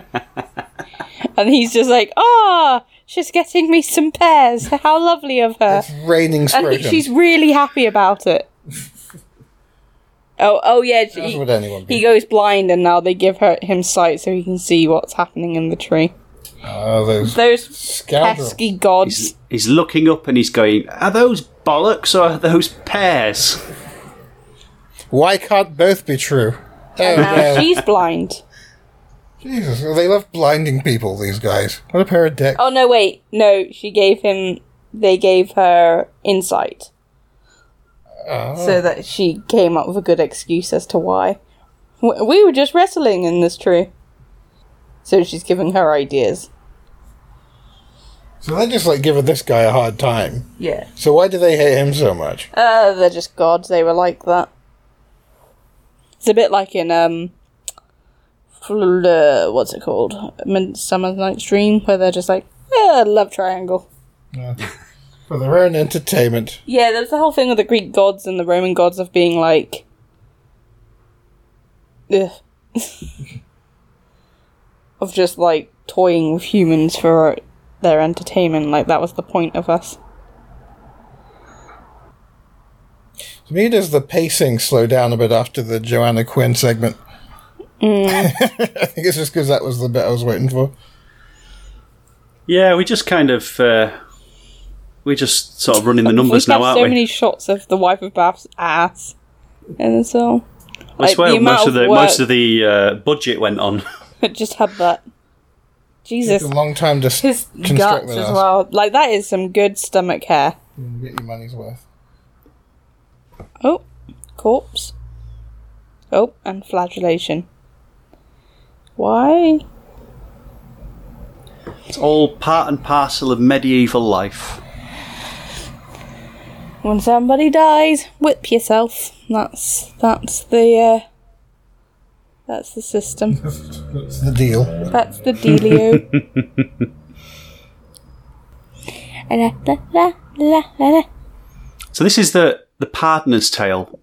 [laughs] and he's just like, ah, she's getting me some pears. How lovely of her. It's raining And he, she's really happy about it. [laughs] oh, oh yeah. As He, would anyone be. he goes blind, and now they give her him sight so he can see what's happening in the tree. Oh, those Those scoundrels. pesky gods. He's, he's looking up and he's going, Are those bollocks or are those pears? Why can't both be true? Oh, Now no. she's blind. Jesus, they love blinding people, these guys. What a pair of dicks. Oh no, wait, no. She gave him. They gave her insight, Oh. so that she came up with a good excuse as to why. We were just wrestling in this tree. So she's giving her ideas. So they're just like giving this guy a hard time. Yeah. So why do they hate him so much? Uh, they're just gods. They were like that. It's a bit like in um, fl- what's it called? Midsummer Night's Dream, where they're just like, yeah, love triangle. For their own entertainment. Yeah, there's the whole thing with the Greek gods and the Roman gods of being like, [laughs] of just like toying with humans for their entertainment. Like that was the point of us. To me, does the pacing slow down a bit after the Joanna Quinn segment? [laughs] I think it's just because that was the bit I was waiting for. Yeah, we just kind of uh, we just sort of running the numbers we now, have aren't so we? many shots of the wife of Bath's ass, and so I swear the most of the of most of the uh, budget went on. [laughs] it just had that. Jesus, It's a long time to s- his construct guts as ass. well. Like that is some good stomach hair. You Get your money's worth. Oh, corpse. Oh, and flagellation. Why? It's all part and parcel of medieval life. When somebody dies, whip yourself. That's that's the uh, that's the system. [laughs] That's the deal. That's the dealio. [laughs] La, la, la, la, la, la. So this is the the pardoner's tale.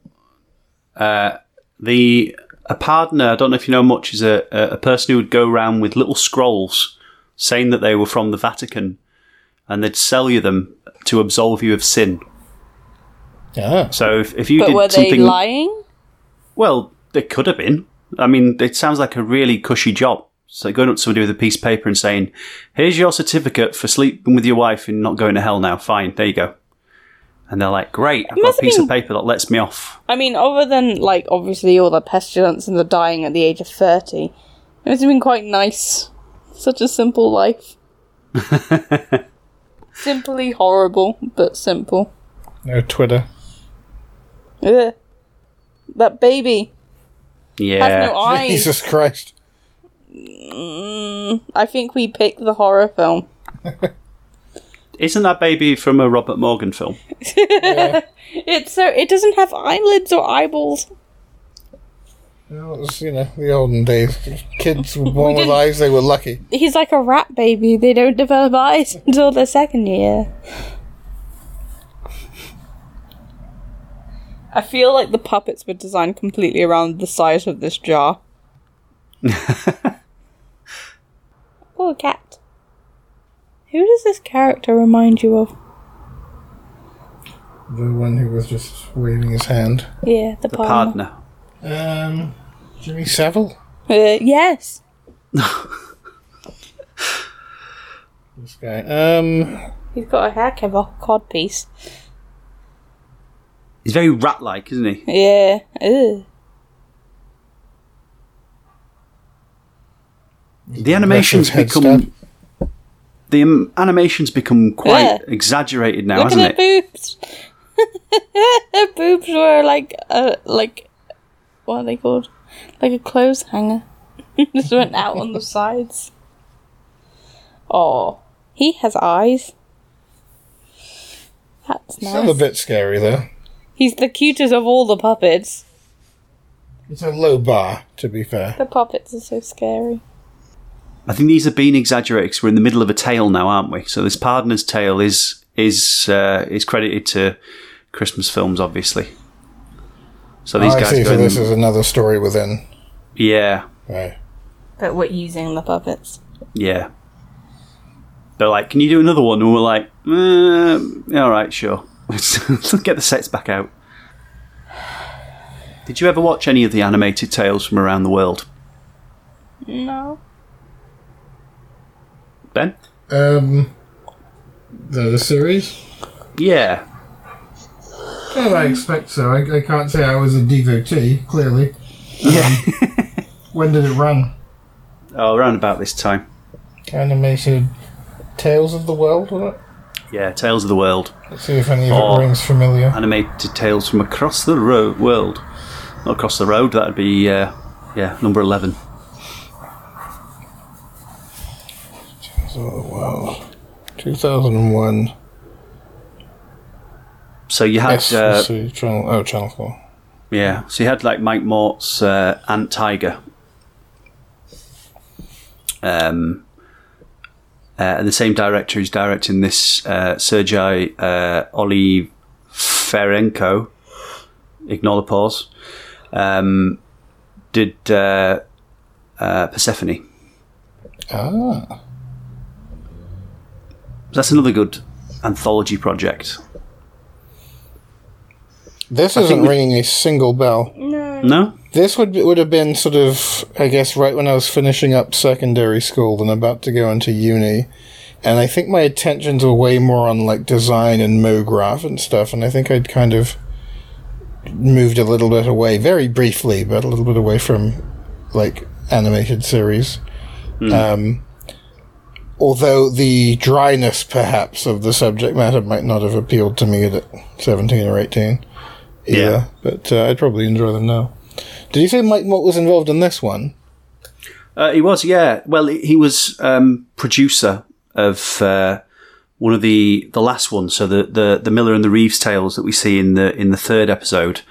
Uh, the a pardoner, I don't know if you know much, is a, a a person who would go around with little scrolls saying that they were from the Vatican, and they'd sell you them to absolve you of sin. Yeah. So if, if you But did were they lying? well, they could have been. I mean, it sounds like a really cushy job. So going up to somebody with a piece of paper and saying, "Here's your certificate for sleeping with your wife and not going to hell now. Fine, there you go." And they're like, "Great, I've got a have piece of paper that lets me off." I mean, other than like obviously all the pestilence and the dying at the age of thirty, it must have been quite nice. Such a simple life. [laughs] Simply horrible, but simple. No Twitter. Ugh. That baby Yeah, has no [laughs] eyes. Jesus Christ. Mm, I think we picked the horror film. [laughs] isn't that baby from a Robert Morgan film? [laughs] It's so it doesn't have eyelids or eyeballs. Well, it was, you know, the olden days. Kids were [laughs] born with eyes, they were lucky. He's like a rat baby. They don't develop eyes [laughs] until their second year. I feel like the puppets were designed completely around the size of this jar. oh, cat. Who does this character remind you of? The one who was just waving his hand. Yeah, the, The partner. pardoner. Um, Jimmy Savile? Uh, yes. [laughs] This guy. Um, He's got a heck of a codpiece. He's very rat-like, isn't he? Yeah. Ugh. The animations Aggressive head become the um, animations become quite Yeah. exaggerated now, Look hasn't at it? her boobs. [laughs] her boobs were like uh like what are they called? Like a clothes hanger. [laughs] Just went out on the sides. Oh, he has eyes. That's Still a bit scary, though. He's the cutest of all the puppets. It's a low bar, to be fair. The puppets are so scary. I think these are being exaggerated because we're in the middle of a tale now, aren't we? So this pardoner's tale is is uh, is credited to Christmas films, obviously. So these Oh, I guys, see. So this is another story within. yeah, Right. But we're using the puppets. yeah. They're like, "Can you do another one?" And we're like, uh, "All right, sure. Let's [laughs] get the sets back out." Did you ever watch any of the animated tales from around the world, No. Ben? Um, the, the series? Yeah, Well, I expect so. I, I can't say I was a devotee, clearly. yeah. [laughs] When did it run? oh, around about this time. Animated Tales of the World, was it? Yeah, Tales of the World. Let's see if any of Oh. it rings familiar. Animated tales from across the ro- world. Not across the road, that'd be uh, Yeah, number 11. Oh, wow. 2001. So you had, uh, channel, oh, Channel 4. yeah, so you had like Mike Mort's uh, Ant Tiger. Um, uh, and the same director who's directing this, uh, Sergei uh, Olifirenko, ignore the pause, um, did uh, uh, Persephone. Ah. That's another good anthology project. This think isn't we- ringing a single bell. No. No? This would would have been sort of, I guess, right when I was finishing up secondary school and about to go into uni. And I think my attentions were way more on like design and MoGraph and stuff. And I think I'd kind of moved a little bit away, very briefly, but a little bit away from like animated series. Um, although the dryness, perhaps, of the subject matter might not have appealed to me at 17 or 18 either. Yeah. But uh, I'd probably enjoy them now. Did you say Mike Mort was involved in this one? Uh, he was, yeah. Well, he was um, producer of uh, one of the the last ones. So the, the the Miller and the Reeves tales that we see in the in the third episode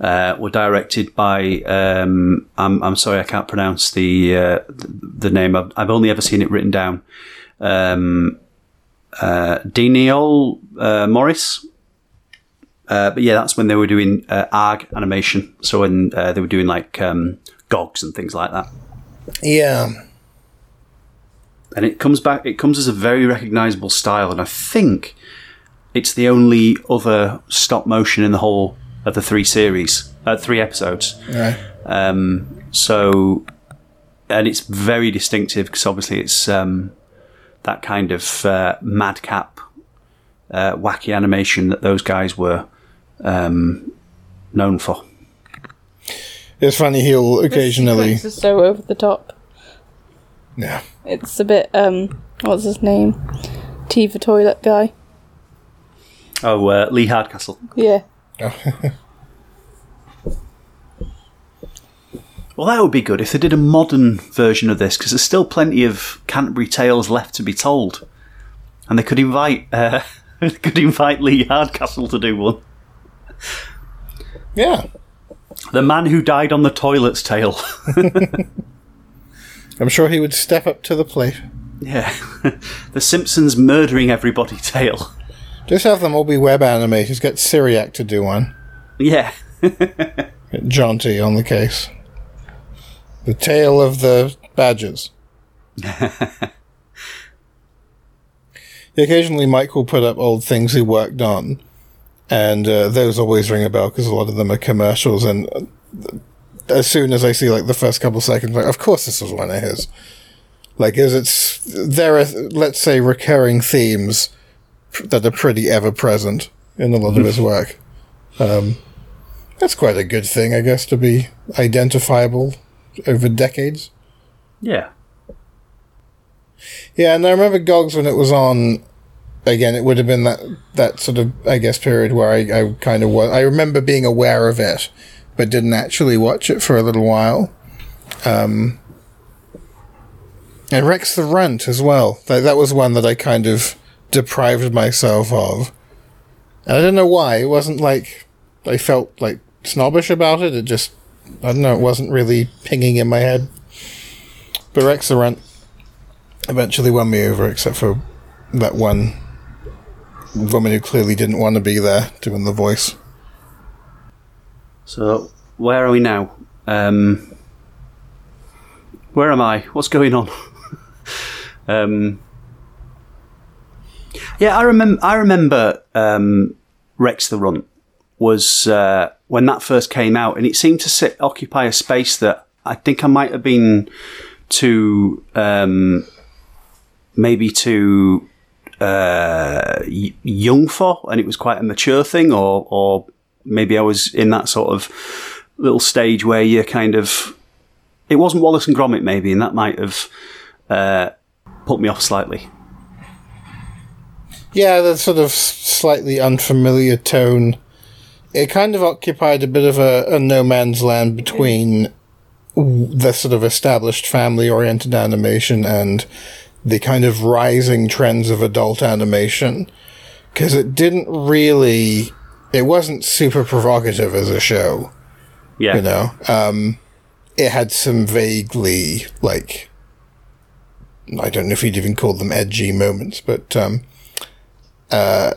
uh, were directed by. Um, I'm I'm sorry, I can't pronounce the uh, the, name. I've, I've only ever seen it written down. Um, uh, Daniel uh, Morris. Uh, but yeah, that's when they were doing uh, ARG animation. So when uh, they were doing like um, GOGs and things like that. Yeah. and it comes back. It comes as a very recognizable style, and I think it's the only other stop motion in the whole of the three series, uh, three episodes. Right. Um, so, and it's very distinctive because obviously it's um, that kind of uh, madcap, uh, wacky animation that those guys were um, known for. It's funny, he'll occasionally. This is so over the top. Yeah. It's a bit, um, what's his name? T for toilet guy. Oh, uh, Lee Hardcastle. Yeah. [laughs] Well, that would be good if they did a modern version of this, because there's still plenty of Canterbury tales left to be told, and they could invite uh, [laughs] they could invite Lee Hardcastle to do one. Yeah. The man who died on the toilet's tale. [laughs] I'm sure he would step up to the plate. yeah, the Simpsons murdering everybody tale. Just have them all be web animators. Get Cyriak to do one. Yeah, [laughs] Get Jonti on the case. The tale of the badgers. [laughs] Occasionally, Mike will put up old things he worked on, and uh, those always ring a bell because a lot of them are commercials. And uh, as soon as I see like the first couple seconds, like, of course this was one of his. Like, is it's there are let's say recurring themes that are pretty ever present in a lot of his work. Um, that's quite a good thing, I guess, to be identifiable over decades. yeah, Yeah, and I remember Gogs when it was on. Again, it would have been that that sort of I guess period where I, I kind of was. I remember being aware of it, but didn't actually watch it for a little while. Um, and Rex the Runt as well. That that was one that I kind of deprived myself of. And I don't know why. It wasn't like I felt like snobbish about it. It just I don't know. It wasn't really pinging in my head. But Rex the Runt eventually won me over, except for that one woman who clearly didn't want to be there doing the voice. So where are we now? Um, where am I? What's going on? [laughs] um, yeah, I remember. I remember um, Rex the Runt was uh, when that first came out, and it seemed to sit occupy a space that I think I might have been too um, maybe too uh, young for, and it was quite a mature thing, or or maybe I was in that sort of little stage where you're kind of it wasn't Wallace and Gromit maybe, and that might have uh, put me off slightly. Yeah, the sort of slightly unfamiliar tone. It kind of occupied a bit of a, a no man's land between the sort of established family oriented animation and the kind of rising trends of adult animation because it didn't really it wasn't super provocative as a show Yeah. you know um it had some vaguely like i don't know if you'd even call them edgy moments but um uh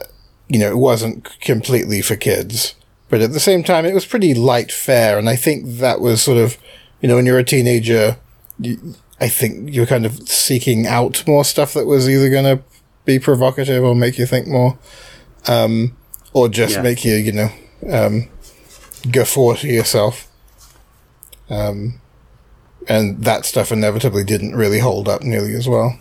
you know it wasn't completely for kids but at the same time it was pretty light fare and i think that was sort of you know when you're a teenager you, i think you're kind of seeking out more stuff that was either going to be provocative or make you think more um or just Yeah. make you you know um guffaw to yourself um, and that stuff inevitably didn't really hold up nearly as well.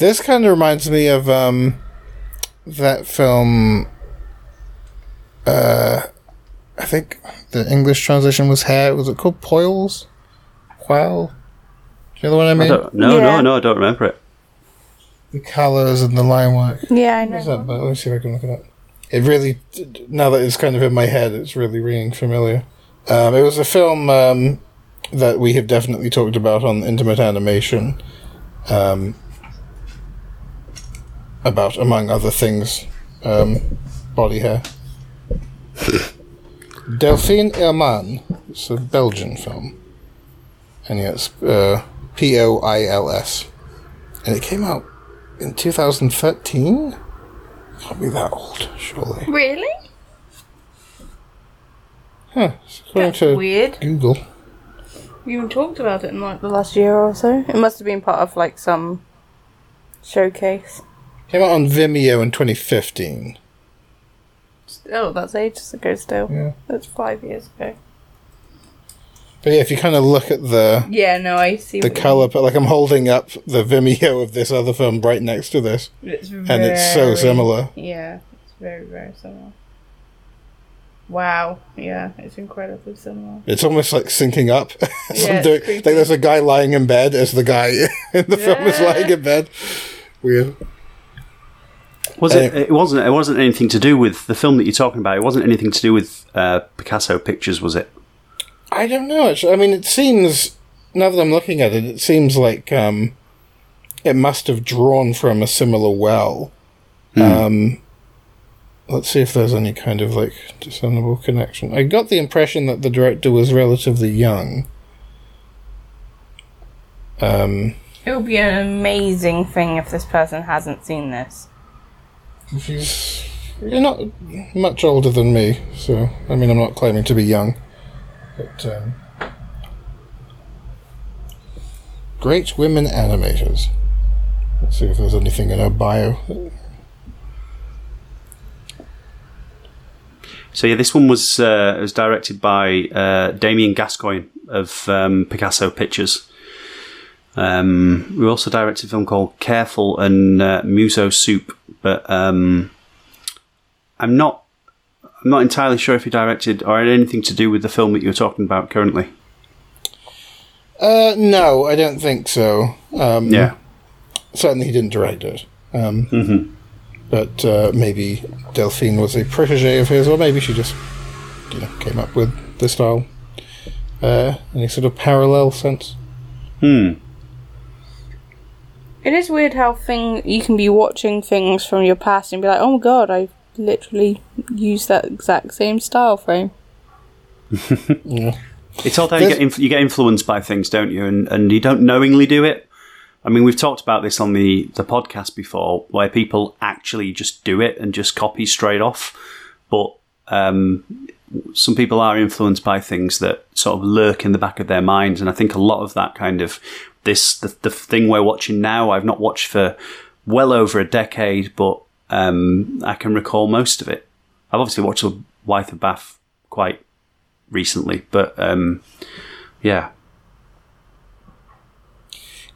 This kind of reminds me of um, that film. Uh, I think the English translation was "Hair." Was it called Poils? Quail? Do you know the one I I mean? don't, no, Yeah. no, no, I don't remember it. The colours and the line work. Yeah, I What's know. that about? Let me see if I can look it up. It really, now that it's kind of in my head, it's really ringing familiar. Um, it was a film um, that we have definitely talked about on Intimate Animation. Um, about, among other things, um, body hair. [laughs] Delphine Herman. It's a Belgian film. And yeah, it's uh, P O I L S. And it came out in 2013? Can't be that old, surely. Really? Huh. it's According That's to weird. Google. We even talked about it in like the last year or so. It must have been part of like some showcase. Came out on Vimeo in 2015. Oh, that's ages ago still. Yeah. That's five years ago. But yeah, if you kind of look at the Yeah, no, I see. the what you color, but like I'm holding up the Vimeo of this other film right next to this. It's and it's so very- similar. Yeah, it's very, very similar. Wow. Yeah, it's incredibly similar. It's almost like syncing up. [laughs] I'm it's creepy. like there's a guy lying in bed as the guy [laughs] in the film is Yeah. lying in bed. Weird. Was it? It wasn't. It wasn't anything to do with the film that you're talking about. It wasn't anything to do with uh, Picasso pictures, was it? I don't know. I mean, it seems now that I'm looking at it, it seems like um, it must have drawn from a similar well. Um, let's see if there's any kind of like discernible connection. I got the impression that the director was relatively young. Um, It would be an amazing thing if this person hasn't seen this. You're not much older than me, so I mean, I'm not claiming to be young, but um, great women animators. Let's see if there's anything in her bio. So yeah, this one was uh, was directed by uh, Damien Gascoigne of um, Picasso Pictures. Um, we also directed a film called Careful and uh, Muso Soup, but um, I'm not I'm not entirely sure if he directed or had anything to do with the film that you're talking about currently. Uh, no, I don't think so. Um, Yeah. certainly he didn't direct it. Um, But uh, maybe Delphine was a protege of his, or maybe she just, you know, came up with the style. Uh, any sort of parallel sense? Hmm. It is weird how thing you can be watching things from your past and be like, "Oh my god, I literally used that exact same style frame." [laughs] yeah. It's all how you get inf- you get influenced by things, don't you? And and you don't knowingly do it. I mean, we've talked about this on the the podcast before, where people actually just do it and just copy straight off. But um, some people are influenced by things that sort of lurk in the back of their minds, and I think a lot of that kind of this the, the thing we're watching now. I've not watched for well over a decade, but um, I can recall most of it. I've obviously watched The Wife of Bath quite recently, but um, yeah,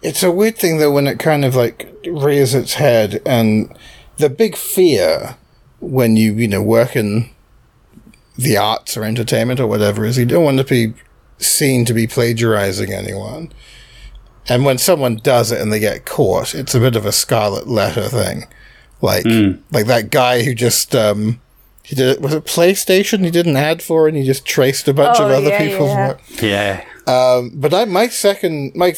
It's a weird thing though when it kind of like rears its head, and the big fear when you you know work in the arts or entertainment or whatever is you don't want to be seen to be plagiarizing anyone. And when someone does it and they get caught, it's a bit of a scarlet letter thing. Like like that guy who just um he did it. Was it PlayStation? He did an ad for, and he just traced a bunch Oh, of other yeah, people's yeah. work. Yeah. Um, but I, my second, my,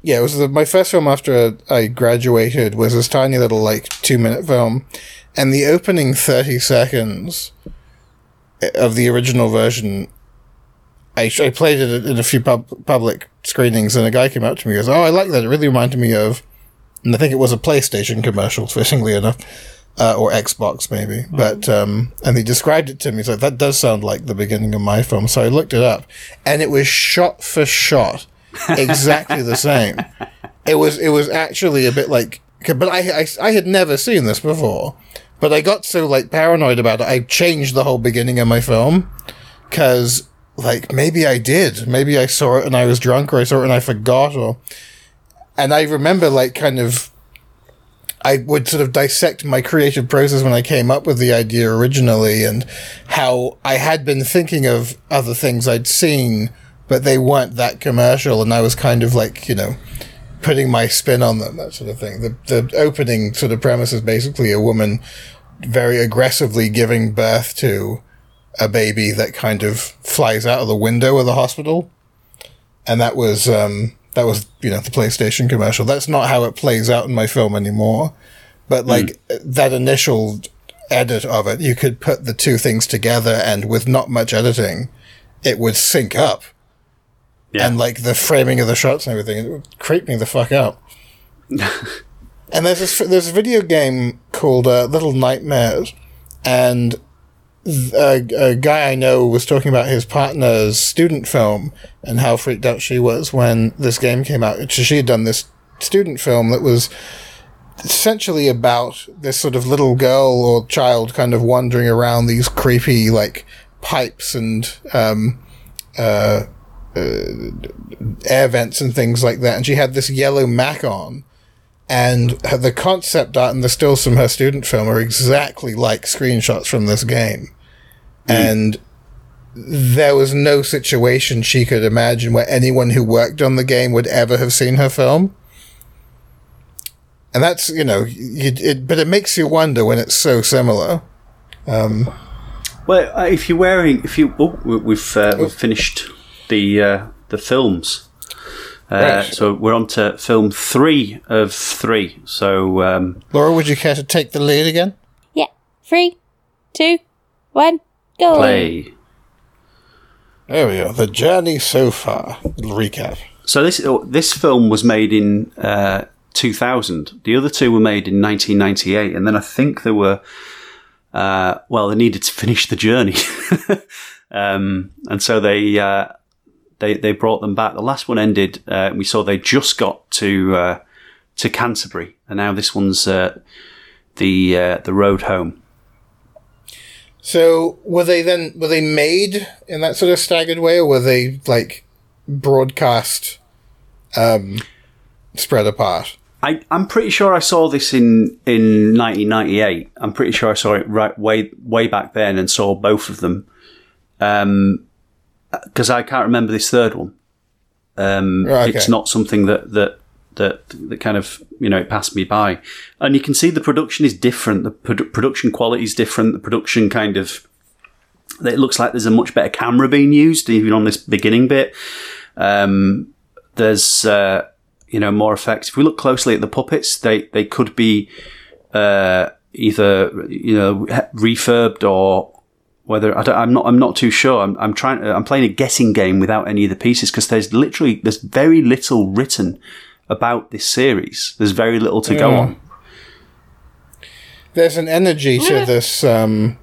yeah, it was the, my first film after I graduated was this tiny little like two minute film, and the opening thirty seconds of the original version. I, I played it in a few pub, public screenings, and a guy came up to me and goes, "Oh, I like that. It really reminded me of," and I think it was a PlayStation commercial, fittingly enough, uh, or Xbox maybe. But um, and he described it to me. He's like, "That does sound like the beginning of my film." So I looked it up, and it was shot for shot exactly the same. [laughs] It was it was actually a bit like, but I, I I had never seen this before. But I got so like paranoid about it, I changed the whole beginning of my film because like maybe I did, maybe I saw it and I was drunk, or I saw it and I forgot, or and I remember like kind of I would sort of dissect my creative process when I came up with the idea originally and how I had been thinking of other things I'd seen, but they weren't that commercial. And I was kind of like, you know, putting my spin on them, that sort of thing. The, the opening sort of premise is basically a woman very aggressively giving birth to a baby that kind of flies out of the window of the hospital. And that was, um, that was, you know, the PlayStation commercial. That's not how it plays out in my film anymore. But like that initial edit of it, you could put the two things together and with not much editing, it would sync up. Yeah. And like the framing of the shots and everything, it would creep me the fuck out. [laughs] and there's this, there's a video game called uh, Little Nightmares, and a, a guy I know was talking about his partner's student film and how freaked out she was when this game came out. She had done this student film that was essentially about this sort of little girl or child kind of wandering around these creepy like pipes and um, uh, uh, air vents and things like that. And she had this yellow Mac on. And the concept art and the stills from her student film are exactly like screenshots from this game. And there was no situation she could imagine where anyone who worked on the game would ever have seen her film. And that's, you know, you, it, but it makes you wonder when it's so similar. Well, uh, if you're wearing, if you, oh, we- we've uh, we've finished the uh, the films. Uh, Right. So we're on to film three of three. So um, Laura, would you care to take the lead again? Yeah. Three, two, one, go. play. There we go. The journey so far. Little recap. So this oh, this film was made in uh, 2000. The other two were made in 1998, and then I think there were. Uh, well, they needed to finish the journey, [laughs] um, and so they uh, they they brought them back. The last one ended. Uh, we saw they just got to uh, to Canterbury, and now this one's uh, the uh, the road home. So were they then were they made in that sort of staggered way, or were they like broadcast, um, spread apart? I, I'm pretty sure I saw this in, in 1998. I'm pretty sure I saw it right way way back then and saw both of them. Um, because I can't remember this third one. Um, Right, it's not something that that that that kind of you know it passed me by, and you can see the production is different. The produ- production quality is different. The production kind of it looks like there's a much better camera being used even on this beginning bit. Um, there's uh, you know more effects. If we look closely at the puppets, they they could be uh, either you know refurbed or whether I I'm not I'm not too sure. I'm, I'm trying I'm playing a guessing game without any of the pieces because there's literally there's very little written about this series. There's very little to go hmm. on. There's an energy to this um,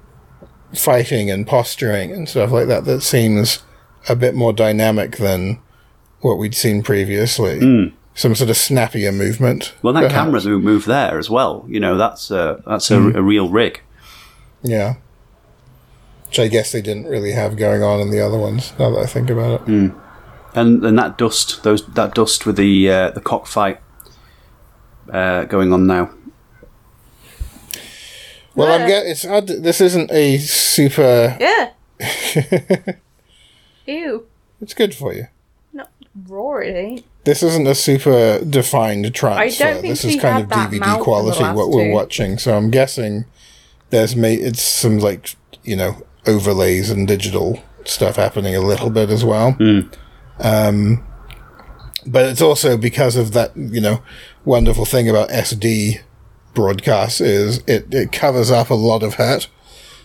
fighting and posturing and stuff like that that seems a bit more dynamic than what we'd seen previously. Hmm. Some sort of snappier movement. Well, that perhaps. camera move move there as well. You know that's a, that's a, hmm. a real rig. Yeah. Which I guess they didn't really have going on in the other ones. Now that I think about it. And and that dust, those that dust with the uh, the cockfight uh, going on now. Well, I'm get it's odd. This isn't a super. Yeah. [laughs] Ew. It's good for you. Not raw, it ain't. This isn't a super defined transfer. I don't think this is kind had of that DVD quality what we're two. watching. So I'm guessing there's ma- it's some like you know overlays and digital stuff happening a little bit as well. Um, but it's also because of that you know wonderful thing about SD broadcasts is it, it covers up a lot of hurt,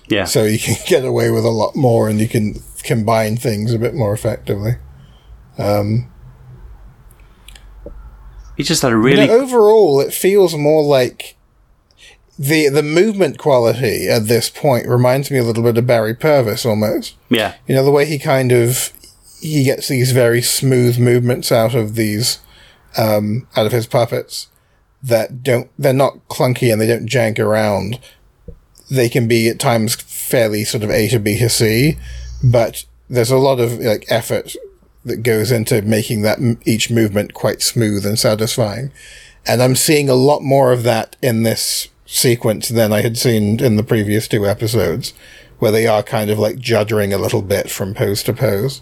Yeah. so you can [laughs] get away with a lot more and you can combine things a bit more effectively. Um, he just had a You really. know, overall, it feels more like the the movement quality at this point reminds me a little bit of Barry Purves almost. yeah. You know, the way he kind of he gets these very smooth movements out of these um, out of his puppets that don't they're not clunky and they don't jank around. They can be at times fairly sort of A to B to C, but there's a lot of like effort that goes into making that each movement quite smooth and satisfying. And I'm seeing a lot more of that in this sequence than I had seen in the previous two episodes, where they are kind of like juddering a little bit from pose to pose.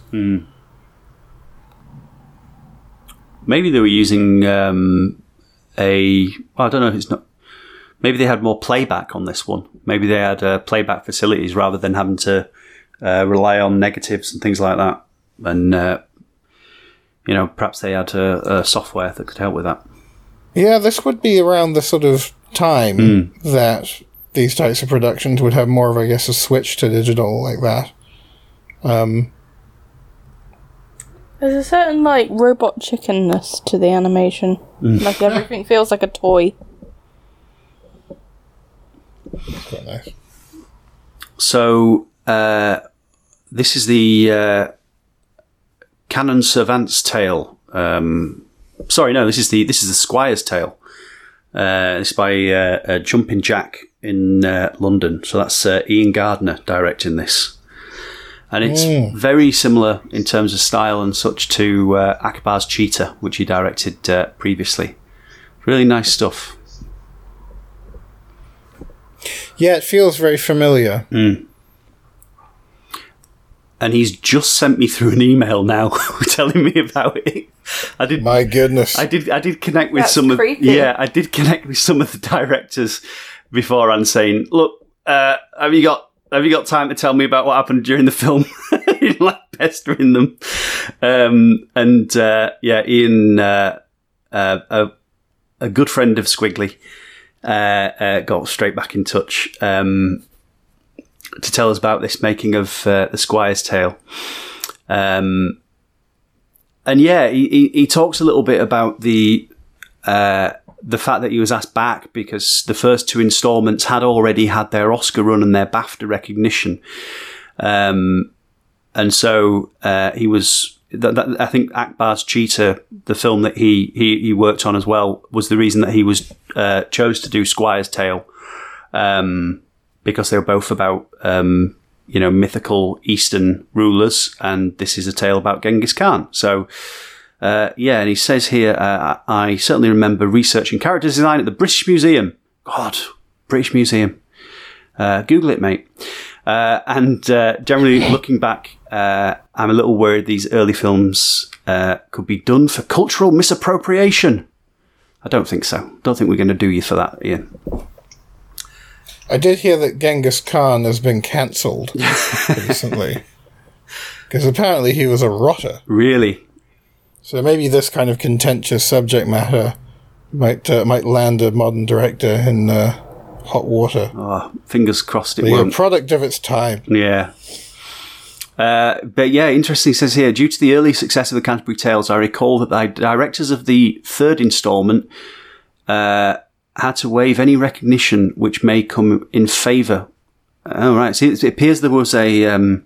Maybe they were using um, a. Well, I don't know if it's not. Maybe they had more playback on this one. Maybe they had uh, playback facilities rather than having to uh, rely on negatives and things like that. And uh, you know, perhaps they had a, a software that could help with that. Yeah, this would be around the sort of time that these types of productions would have more of, I guess, a switch to digital like that. Um, There's a certain like robot chickenness to the animation. Like everything feels like a toy. quite nice. So uh, this is the uh, Canon Servant's Tale. Um, sorry, no, this is the this is the Squire's Tale. Uh, is by uh, uh, Jumping Jack in uh, London. So that's uh, Ian Gardner directing this, and it's very similar in terms of style and such to uh, Akbar's Cheetah, which he directed uh, previously. Really nice stuff. Yeah, it feels very familiar. And he's just sent me through an email now [laughs] telling me about it. I did. My goodness. I did. I did connect with That's some creepy. of. Yeah, I did connect with some of the directors beforehand, saying, "Look, uh, have you got have you got time to tell me about what happened during the film?" [laughs] like pestering them, um, and uh, yeah, Ian, uh, uh, a, a good friend of Squiggly, uh, uh, got straight back in touch. Um, to tell us about this making of uh, the Squire's Tale. Um, and yeah, he, he, he talks a little bit about the uh, the fact that he was asked back because the first two installments had already had their Oscar run and their BAFTA recognition. Um, and so uh, he was. That, that, I think Akbar's Cheetah, the film that he, he, he worked on as well, was the reason that he was uh, chose to do Squire's Tale. Um, because they were both about um, you know mythical Eastern rulers, and this is a tale about Genghis Khan. So. Uh, yeah, and he says here, uh, I certainly remember researching character design at the British Museum. God, British Museum. Uh, Google it, mate. Uh, and uh, generally, [laughs] looking back, uh, I'm a little worried these early films uh, could be done for cultural misappropriation. I don't think so. Don't think we're going to do you for that, Ian. I did hear that Genghis Khan has been cancelled [laughs] recently. Because apparently he was a rotter. Really? So maybe this kind of contentious subject matter might uh, might land a modern director in uh, hot water. Oh, fingers crossed it Being a product of its time. Yeah. Uh, but yeah, interesting. Says here, due to the early success of the Canterbury Tales, I recall that the directors of the third instalment uh, had to waive any recognition which may come in favour. Oh, right. See, it appears there was a um,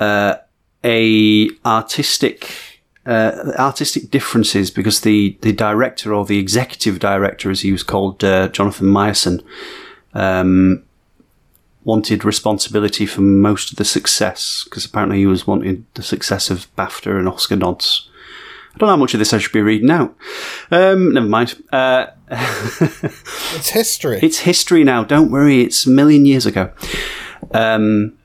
uh, a artistic uh, artistic differences because the the director or the executive director, as he was called, uh, Jonathan Myerson, um, wanted responsibility for most of the success because apparently he was wanting the success of BAFTA and Oscar nods. I don't know how much of this I should be reading out. Um, never mind. Uh, [laughs] It's history. it's history now. Don't worry. It's a million years ago. Um,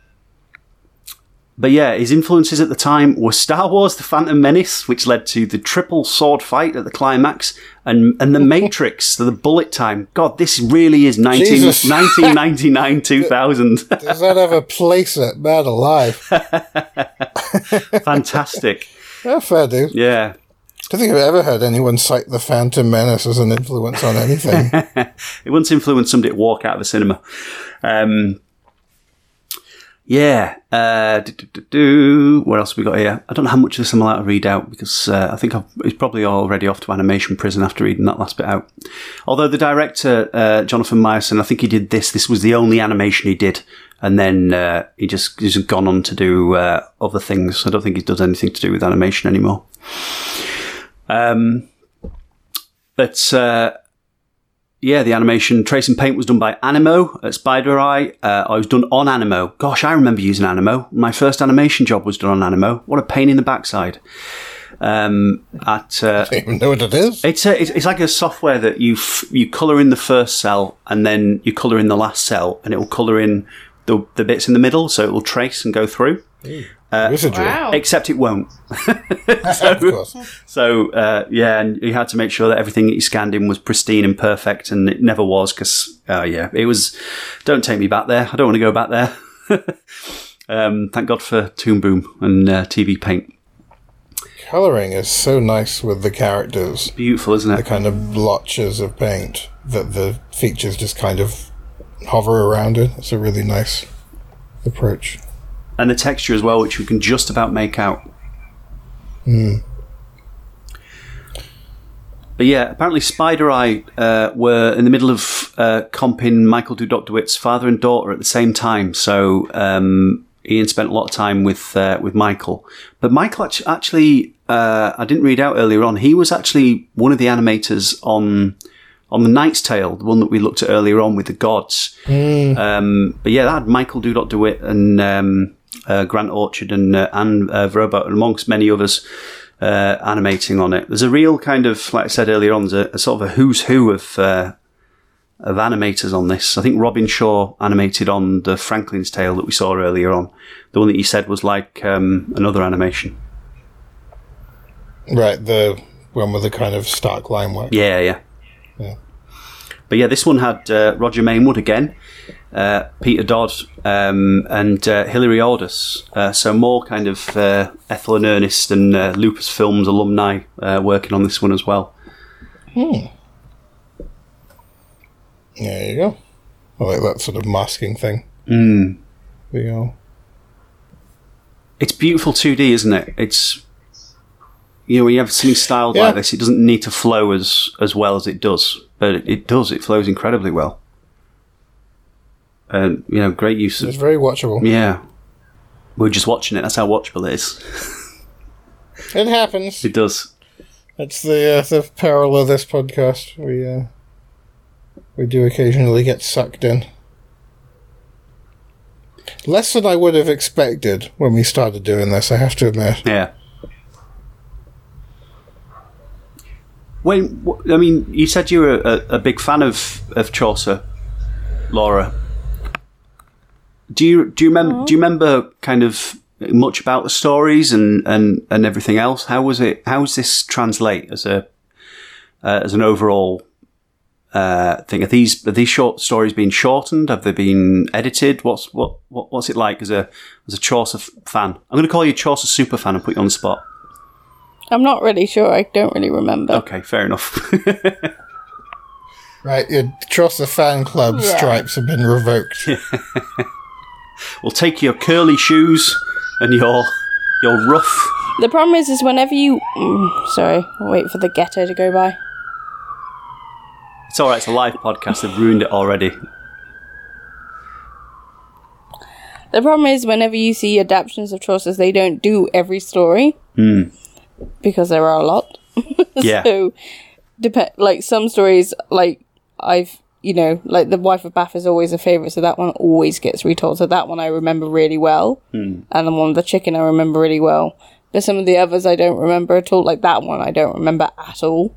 but yeah, his influences at the time were Star Wars: The Phantom Menace, which led to the triple sword fight at the climax, and and The [laughs] Matrix, the bullet time. God, this really is 19, 1999 [laughs] 2000. Does that have a place at Man Alive? Fantastic. Yeah, fair dude. Yeah. Don't think I've ever heard anyone cite the Phantom Menace as an influence on anything. [laughs] It once influenced somebody to walk out of the cinema. Um, yeah. Uh. What else have we got here? I don't know how much of this I'm allowed to read out because uh, I think I've, he's probably already off to animation prison after reading that last bit out. Although the director, uh, Jonathan Myerson, I think he did this. This was the only animation he did. And then uh, he just he's gone on to do uh, other things. I don't think he does anything to do with animation anymore. Um, but uh, yeah, the animation trace and paint was done by Animo at Spider Eye. Uh, I was done on Animo. Gosh, I remember using Animo. My first animation job was done on Animo. What a pain in the backside. Um, at uh, [laughs] I don't even know what it is. it's, a, it's it's like a software that you f- you color in the first cell and then you color in the last cell and it will color in the the bits in the middle, so it will trace and go through. Wizardry. Wow. Except it won't. [laughs] [laughs] of course. So uh, yeah, and you had to make sure that everything that you scanned in was pristine and perfect, and it never was because uh, yeah, it was. Don't take me back there. I don't want to go back there. [laughs] um, thank God for Toon Boom and uh, TV Paint. Colouring is so nice with the characters. Beautiful, isn't it? The kind of blotches of paint that the features just kind of hover around it. It's a really nice approach. And the texture as well, which you can just about make out. But yeah, apparently Spider Eye uh, were in the middle of uh, comping Michael Dudok de Wit's father and daughter at the same time. So um, Ian spent a lot of time with uh, with Michael. But Michael actually, uh, I didn't read out earlier on. He was actually one of the animators on on the Knight's Tale, the one that we looked at earlier on with the gods. Um, but yeah, that had Michael Dudok DeWitt and um, uh, Grant Orchard and uh, Anne uh, amongst many others, uh, animating on it. There's a real kind of, like I said earlier on, there's a, a sort of a who's who of uh, of animators on this. I think Robin Shaw animated on the Franklin's Tale that we saw earlier on. The one that you said was like um, another animation. Right, the one with the kind of stark line work. Yeah, yeah. Yeah. But yeah, this one had uh, Roger Mainwood again, uh, Peter Dodd, um, and uh, Hilary Audus. Uh, so more kind of uh, Ethel and Ernest and uh, Lupus Films alumni uh, working on this one as well. There you go. I like that sort of masking thing. Mm. There you go. It's beautiful 2D, isn't it? It's you know when you have something styled Yeah. like this, it doesn't need to flow as as well as it does, but it, it does. It flows incredibly well. And you know, great use of It's very watchable. yeah. We're just watching it. That's how watchable it is. [laughs] It happens. It does. It's the uh, the peril of this podcast. We uh, we do occasionally get sucked in. Less than I would have expected when we started doing this. I have to admit. Yeah. When I mean, you said you were a, a big fan of, of Chaucer, Laura. Do you do you remember do you remember kind of much about the stories and, and, and everything else? How was it? How does this translate as a uh, as an overall uh, thing? Are these are these short stories being shortened? Have they been edited? What's what, what what's it like as a as a Chaucer fan? I'm going to call you a Chaucer super fan and put you on the spot. I'm not really sure. I don't really remember. Okay, fair enough. [laughs] Right, your Chaucer fan club Yeah. stripes have been revoked. [laughs] we'll take your curly shoes and your your rough. The problem is, is whenever you. Mm, sorry, I'll wait for the ghetto to go by. It's all right. It's a live podcast. They've ruined it already. The problem is, whenever you see adaptations of Chaucer's, they don't do every story because there are a lot. [laughs] Yeah. so, dep- like some stories, like I've, you know, like the Wife of Bath is always a favorite, so that one always gets retold. So that one I remember really well, hmm. and the one with the chicken I remember really well. But some of the others I don't remember at all. Like that one I don't remember at all.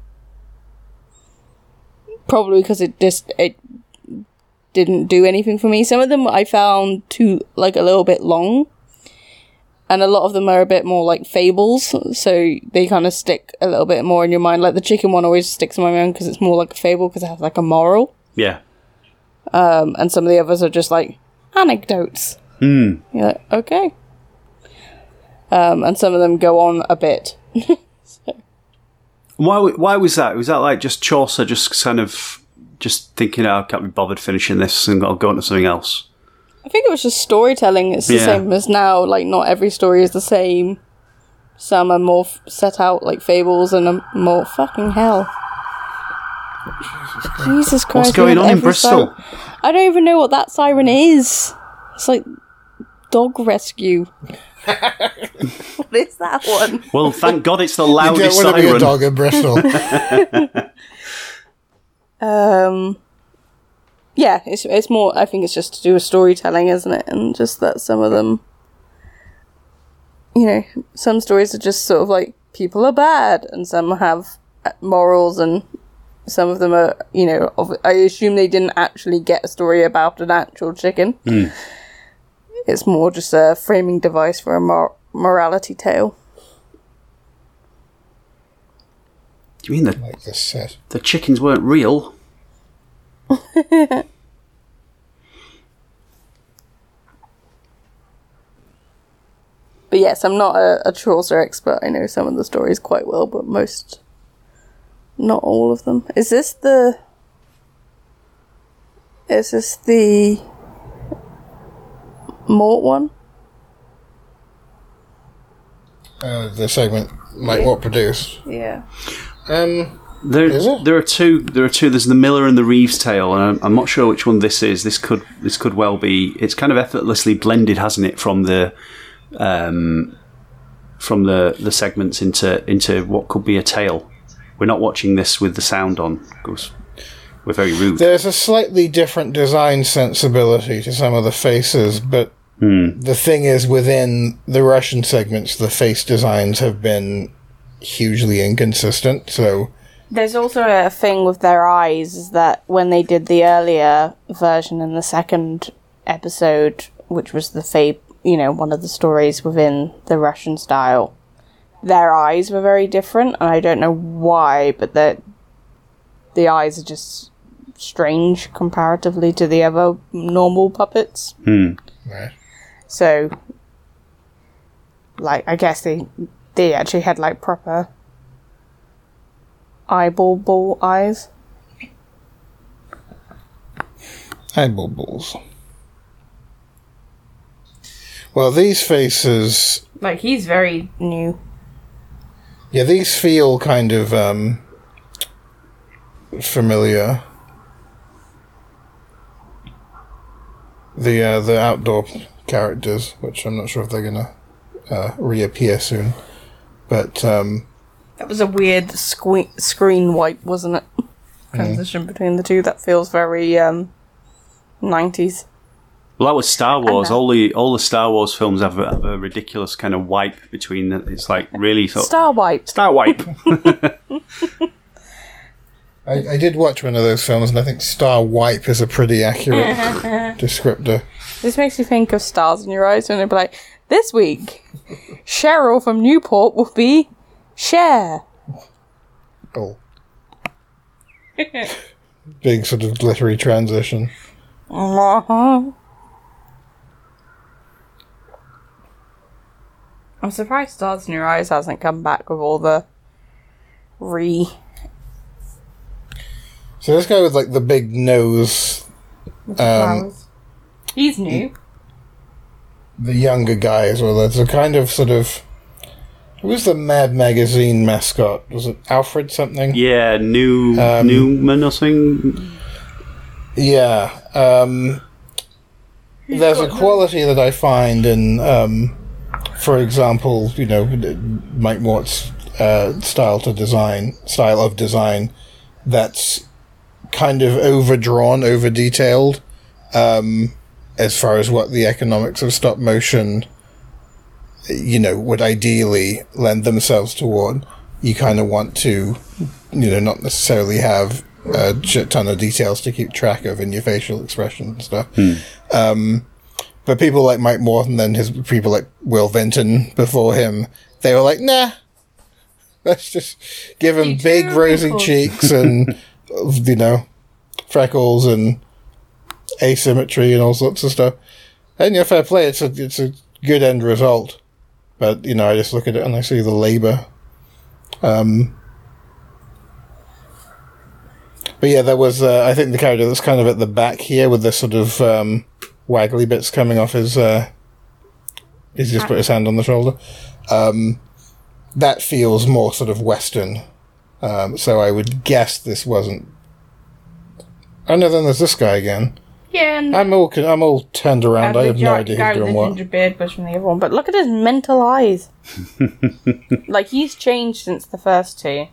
Probably because it just it didn't do anything for me. Some of them I found too like a little bit long. And a lot of them are a bit more like fables, so they kind of stick a little bit more in your mind. Like the chicken one always sticks in my mind because it's more like a fable because it has like a moral, Yeah. um, and some of the others are just like anecdotes. Hmm. You're like, okay. Um, and some of them go on a bit. [laughs] Why? Why was that? Was that like just Chaucer, just kind of just thinking, oh, I can't be bothered finishing this, and I'll go on to something else. I think it was just storytelling. It's the Yeah. same as now. Like, not every story is the same. Some are more f- set out like fables, and are more fucking hell. Jesus Christ! What's we going have on in every Bristol? siren- I don't even know what that siren is. It's like dog rescue. [laughs] what is that one? Well, thank God it's the You loudest don't want to be a siren. dog in Bristol. [laughs] [laughs] Um, yeah, it's it's more. I think it's just to do with storytelling, isn't it? And just that some of them, you know, some stories are just sort of like people are bad, and some have morals, and some of them are, you know, of, I assume they didn't actually get a story about an actual chicken. Hmm. It's more just a framing device for a mor- morality tale. Do you mean the like this set. the chickens weren't real? [laughs] But yes, I'm not a, a Chaucer expert. I know some of the stories quite well, but most, not all of them. Is this the? Is this the Mort one? Uh, the segment, like what produced. Yeah. Um, There, there are two. There are two. There's the Miller and the Reeves tale, and I'm, I'm not sure which one this is. This could this could well be. It's kind of effortlessly blended, hasn't it, from the um, from the the segments into into what could be a tale. We're not watching this with the sound on because we're very rude. there's a slightly different design sensibility to some of the faces, but the thing is, within the Russian segments, the face designs have been hugely inconsistent. So There's also a thing with their eyes is that when they did the earlier version in the second episode, which was the fab, you know, one of the stories within the Russian style, their eyes were very different, and I don't know why, but the the eyes are just strange comparatively to the other normal puppets. Hmm. right. So, like, I guess they they actually had like proper eyeball ball eyes. eyeball balls. Well, these faces Like he's very new. Yeah, these feel kind of um, familiar. The uh, the outdoor characters, which I'm not sure if they're gonna uh, reappear soon, but um, That was a weird sque- screen wipe, wasn't it? Transition between the two. That feels very um, 90s. Well, that was Star Wars. know. All the all the Star Wars films have a, have a ridiculous kind of wipe between. The, it's like really sort Star wipe. Star wipe. [laughs] [laughs] I, I did watch one of those films, and I think Star Wipe is a pretty accurate [laughs] descriptor. This makes you think of stars in your eyes when they'd be like, this week, Cheryl from Newport will be Cher. Oh, big sort of glittery transition. Uh-huh. I'm surprised Stars in Your Eyes hasn't come back with all the re. So this guy with like the big nose, um, He's new. the younger guy as well. There's a kind of sort of. Who was the Mad Magazine mascot? Was it Alfred something? yeah, new Um, Neuman or something. Yeah. Um, there's a quality that I find in, um, for example, you know, Mike Mort's uh, style to design, style of design, that's kind of overdrawn, over detailed, um, as far as what the economics of stop motion, you know, would ideally lend themselves toward. You kind of want to, you know, not necessarily have a shit ton of details to keep track of in your facial expression and stuff. Um, but people like Mike Morton and his people like Will Vinton before him, they were like, nah, let's just give him big rosy people." cheeks and [laughs] you know freckles and asymmetry and all sorts of stuff. And yeah, fair play. It's a it's a good end result, but you know, I just look at it and I see the labor. Um, but yeah, there was uh, I think the character that's kind of at the back here with the sort of um, waggly bits coming off his. Uh, he's just put his hand on the shoulder. Um, that feels more sort of Western. Um, so I would guess this wasn't. Oh no, then there's this guy again. Yeah, and I'm all I'm all turned around. I have no idea guy who's with doing the what. ginger beard was from the other one, but look at his mental eyes. [laughs] like he's changed since the first two.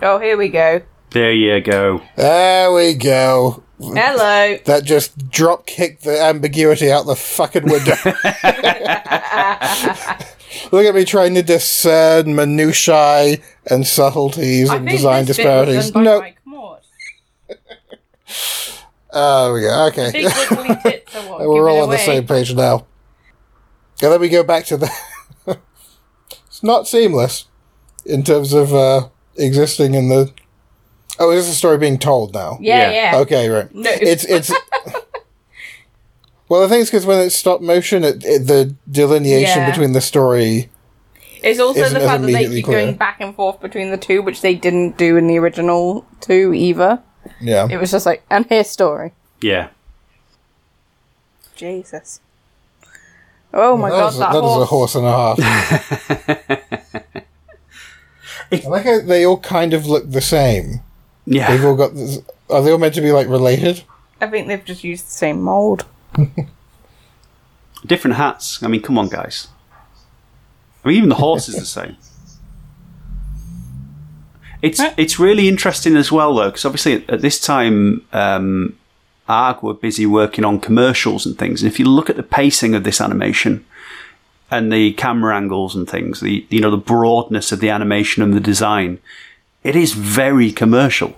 Oh, here we go. There you go. There we go. Hello. That just drop kicked the ambiguity out the fucking window. [laughs] [laughs] Look at me trying to discern minutiae and subtleties and design disparities. No. Oh, yeah, okay. Big wiggly tits are what [laughs] We're all on the same page now. And then we go back to the. [laughs] it's not seamless in terms of uh, existing in the. Oh, is this a story being told now? Yeah, Yeah. yeah. Okay, right. No. It's it's. [laughs] well, the thing is, because when it's stop motion, it, it, the delineation Yeah. between the story. It's also Isn't the fact that they keep clear. going back and forth between the two, which they didn't do in the original two either. Yeah. It was just like, and here's story. Yeah. Jesus. Oh my that god, is a, that, that is a horse. horse and a half. [laughs] I like how they all kind of look the same. Yeah. They've all got. This, are they all meant to be like related? I think they've just used the same mold. [laughs] Different hats. I mean, come on, guys. I mean, even the horse is the [laughs] same. It's it's really interesting as well, though, because obviously at, at this time, um, ARG were busy working on commercials and things. And if you look at the pacing of this animation and the camera angles and things, the you know the broadness of the animation and the design, it is very commercial.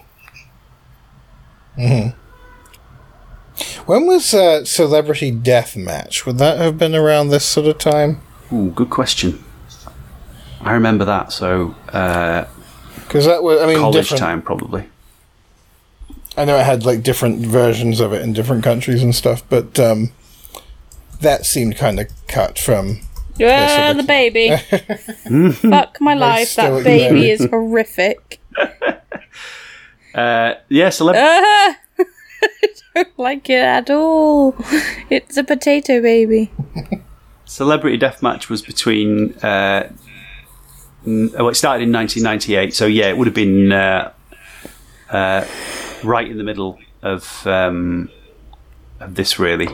When was uh, Celebrity Deathmatch? Would that have been around this sort of time? Ooh, good question. I remember that. So uh, Because that was, I mean, college different. time probably. I know it had like different versions of it in different countries and stuff, but um, that seemed kind of cut from. Yeah, so the the- baby. [laughs] Fuck my life, that baby [laughs] is horrific. [laughs] Uh, yeah, celebrity. Ah! I [laughs] don't like it at all. It's a potato baby. [laughs] Celebrity Deathmatch was between. Uh, n- oh, it started in 1998, so yeah, it would have been uh, uh, right in the middle of um, of this, really.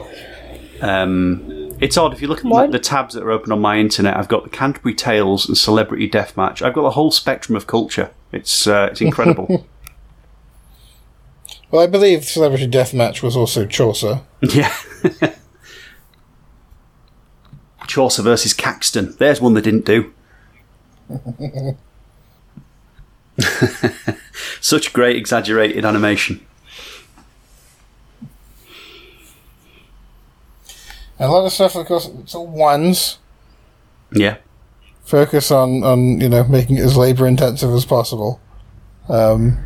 Um, it's odd if you look at What? the tabs that are open on my internet. I've got the Canterbury Tales and Celebrity Deathmatch. I've got the whole spectrum of culture. It's uh, it's incredible. [laughs] Well, I believe Celebrity Deathmatch was also Chaucer. yeah. [laughs] Chaucer versus Caxton. There's one they didn't do. [laughs] Such great exaggerated animation. A lot of stuff, of course, it's all ones. Yeah. Focus on, on you know, making it as labor intensive as possible. Um,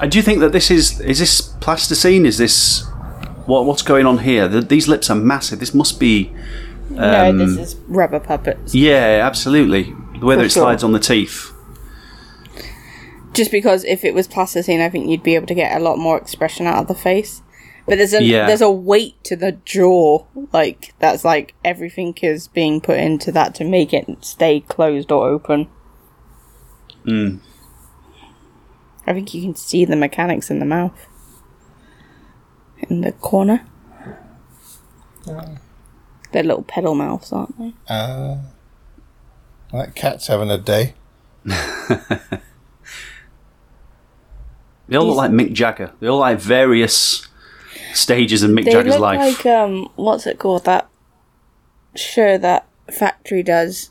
I do think that this is is this plasticine? Is this what what's going on here? The, these lips are massive. This must be no, this is rubber puppets. yeah, absolutely. The way that For it sure. slides on the teeth. Just because if it was plasticine, I think you'd be able to get a lot more expression out of the face. But there's a Yeah. there's a weight to the jaw, like that's like everything is being put into that to make it stay closed or open. Mm. I think you can see the mechanics in the mouth, in the corner. They're little pedal mouths, aren't they? uh, that cat's having a day. [laughs] They all look like Mick Jagger. They all like various stages of Mick They Jagger's look life. like um, what's it called? That show that Factory does,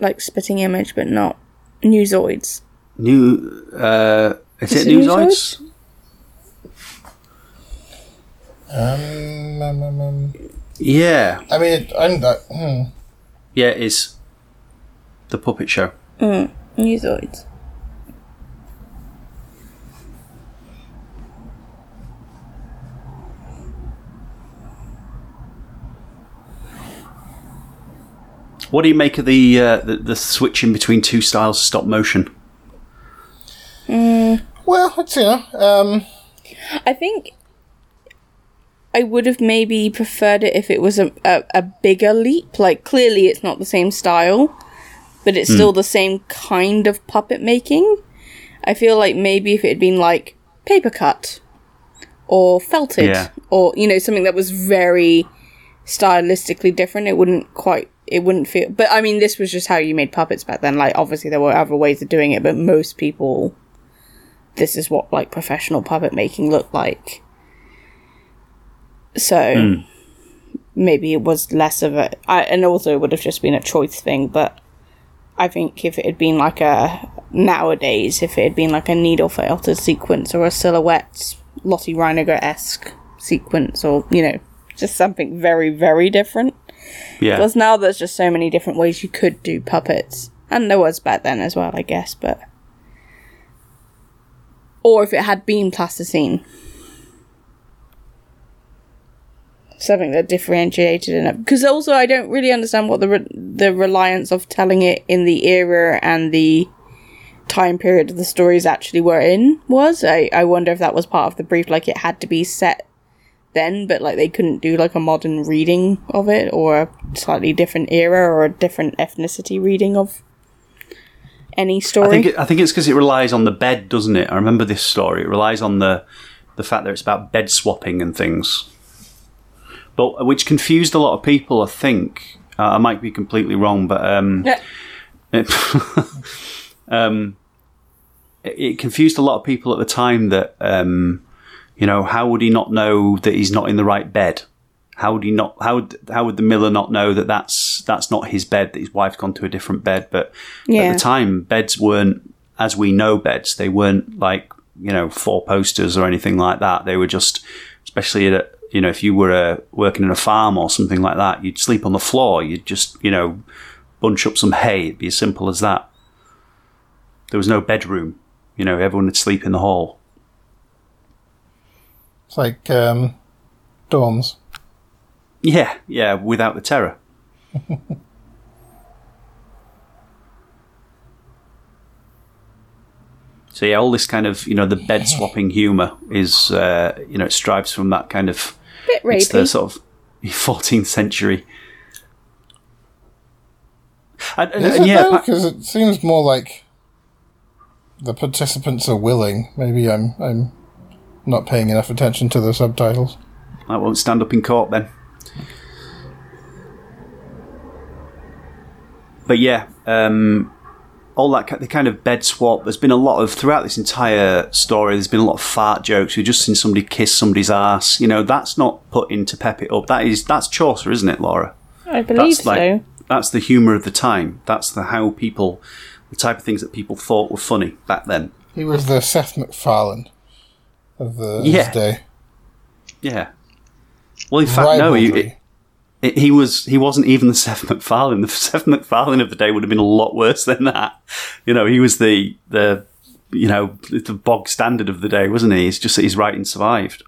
like spitting image, but not Newzoids. New. Uh, is, Is it it Newzoids? Um, um, um, um, Yeah. I mean, I'm not. Hmm. Yeah, it is. The puppet show. Newzoids. What do you make of the uh, the, the switching between two styles of stop motion? Well, it's, you know, um, I think I would have maybe preferred it if it was a, a, a bigger leap. Like, clearly it's not the same style, but it's still the same kind of puppet making. I feel like maybe if it had been like paper cut or felted Yeah. or, you know, something that was very stylistically different, it wouldn't quite. It wouldn't feel, but I mean, this was just how you made puppets back then. Like, obviously, there were other ways of doing it, but most people this is what like professional puppet making looked like. So hmm. maybe it was less of a, I, and also it would have just been a choice thing. But I think if it had been like a nowadays, if it had been like a needle felted sequence or a silhouette Lotte Reiniger esque sequence, or you know, just something very very different. Yeah. Because now there's just so many different ways you could do puppets. And there was back then as well, I guess, but. Or if it had been plasticine. Something that differentiated it. Because also, I don't really understand what the re- the reliance of telling it in the era and the time period the stories actually were in was. I, I wonder if that was part of the brief, like it had to be set then, but like they couldn't do like a modern reading of it or a slightly different era or a different ethnicity reading of any story. I think it, I think it's because it relies on the bed, doesn't it? I remember this story. It relies on the the fact that it's about bed swapping and things, but which confused a lot of people. I think uh, I might be completely wrong, but um, Yeah. it, [laughs] um, it, it confused a lot of people at the time that um, you know how would he not know that he's not in the right bed? How would he not? How would how would the miller not know that that's that's not his bed? That his wife's gone to a different bed. But Yeah. at the time, beds weren't as we know beds. They weren't like you know four posters or anything like that. They were just, especially at you know if you were uh, working in a farm or something like that, you'd sleep on the floor. You'd just you know bunch up some hay. It'd be as simple as that. There was no bedroom. You know, everyone would sleep in the hall. it's like um, dorms. Yeah, yeah, without the terror. [laughs] so yeah, all this kind of you know the bed swapping humour is uh, you know it strives from that kind of bit it's the sort of [laughs] 14th century. And, and- Is and it yeah, though? Because it seems more like the participants are willing. Maybe I'm I'm not paying enough attention to the subtitles. I won't stand up in court then. But yeah, um, all that the kind of bed swap. There's been a lot of throughout this entire story. There's been a lot of fart jokes. We've just seen somebody kiss somebody's ass. You know, that's not put in to pep it up. That is that's Chaucer, isn't it, Laura? I believe That's like so. that's the humour of the time. That's the how people, the type of things that people thought were funny back then. He was the Seth MacFarlane of the of Yeah. his day. Yeah. Well, in fact, no. He, Rivalry. It, he was he wasn't even the [laughs] Seth MacFarlane. The Seth MacFarlane of the day would have been a lot worse than that. You know, he was the the you know the bog standard of the day, wasn't he? It's just that his writing survived.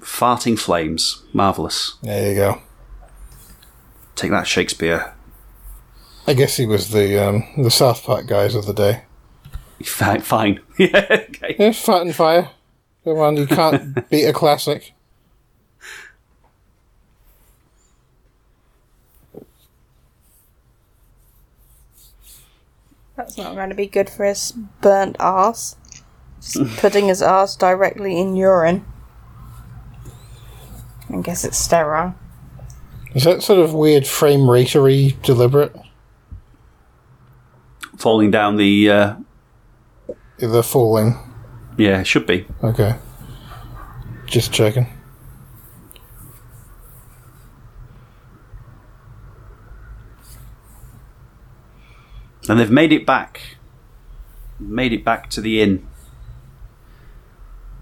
Farting flames, marvelous. There you go. Take that, Shakespeare. I guess he was the um, the South Park guys of the day. Fine, fine. [laughs] yeah, okay. Yeah, Fat and Fire. Come on, you can't [laughs] beat a classic. That's not going to be good for his burnt ass. Just [laughs] putting his ass directly in urine. I guess it's sterile. Is that sort of weird frame ratery deliberate? Falling down the uh, The falling. yeah, it should be. Okay. Just checking. And they've made it back. Made it back to the inn,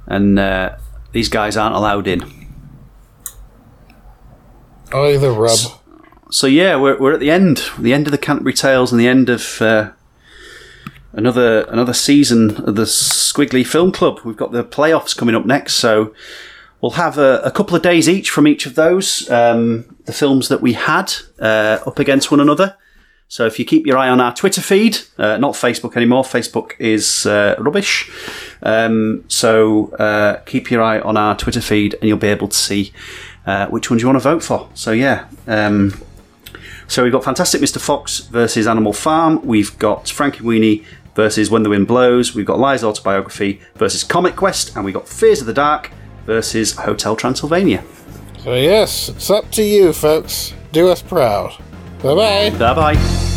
and uh, these guys aren't allowed in. Oh, the rub. So yeah, we're we're at the end, the end of the Canterbury Tales, and the end of uh, another another season of the Squiggly Film Club. We've got the playoffs coming up next, so we'll have a, a couple of days each from each of those. Um, the films that we had uh, up against one another. So if you keep your eye on our Twitter feed, uh, not Facebook anymore, Facebook is uh, rubbish. Um, so uh, keep your eye on our Twitter feed, and you'll be able to see uh, which ones you want to vote for. So yeah. Um, so we've got Fantastic Mr. Fox versus Animal Farm. We've got Frankenweenie versus When the Wind Blows. We've got Liar's Autobiography versus Comic Quest, and we've got Fears of the Dark versus Hotel Transylvania. So, yes, it's up to you, folks. Do us proud. Bye bye. Bye bye.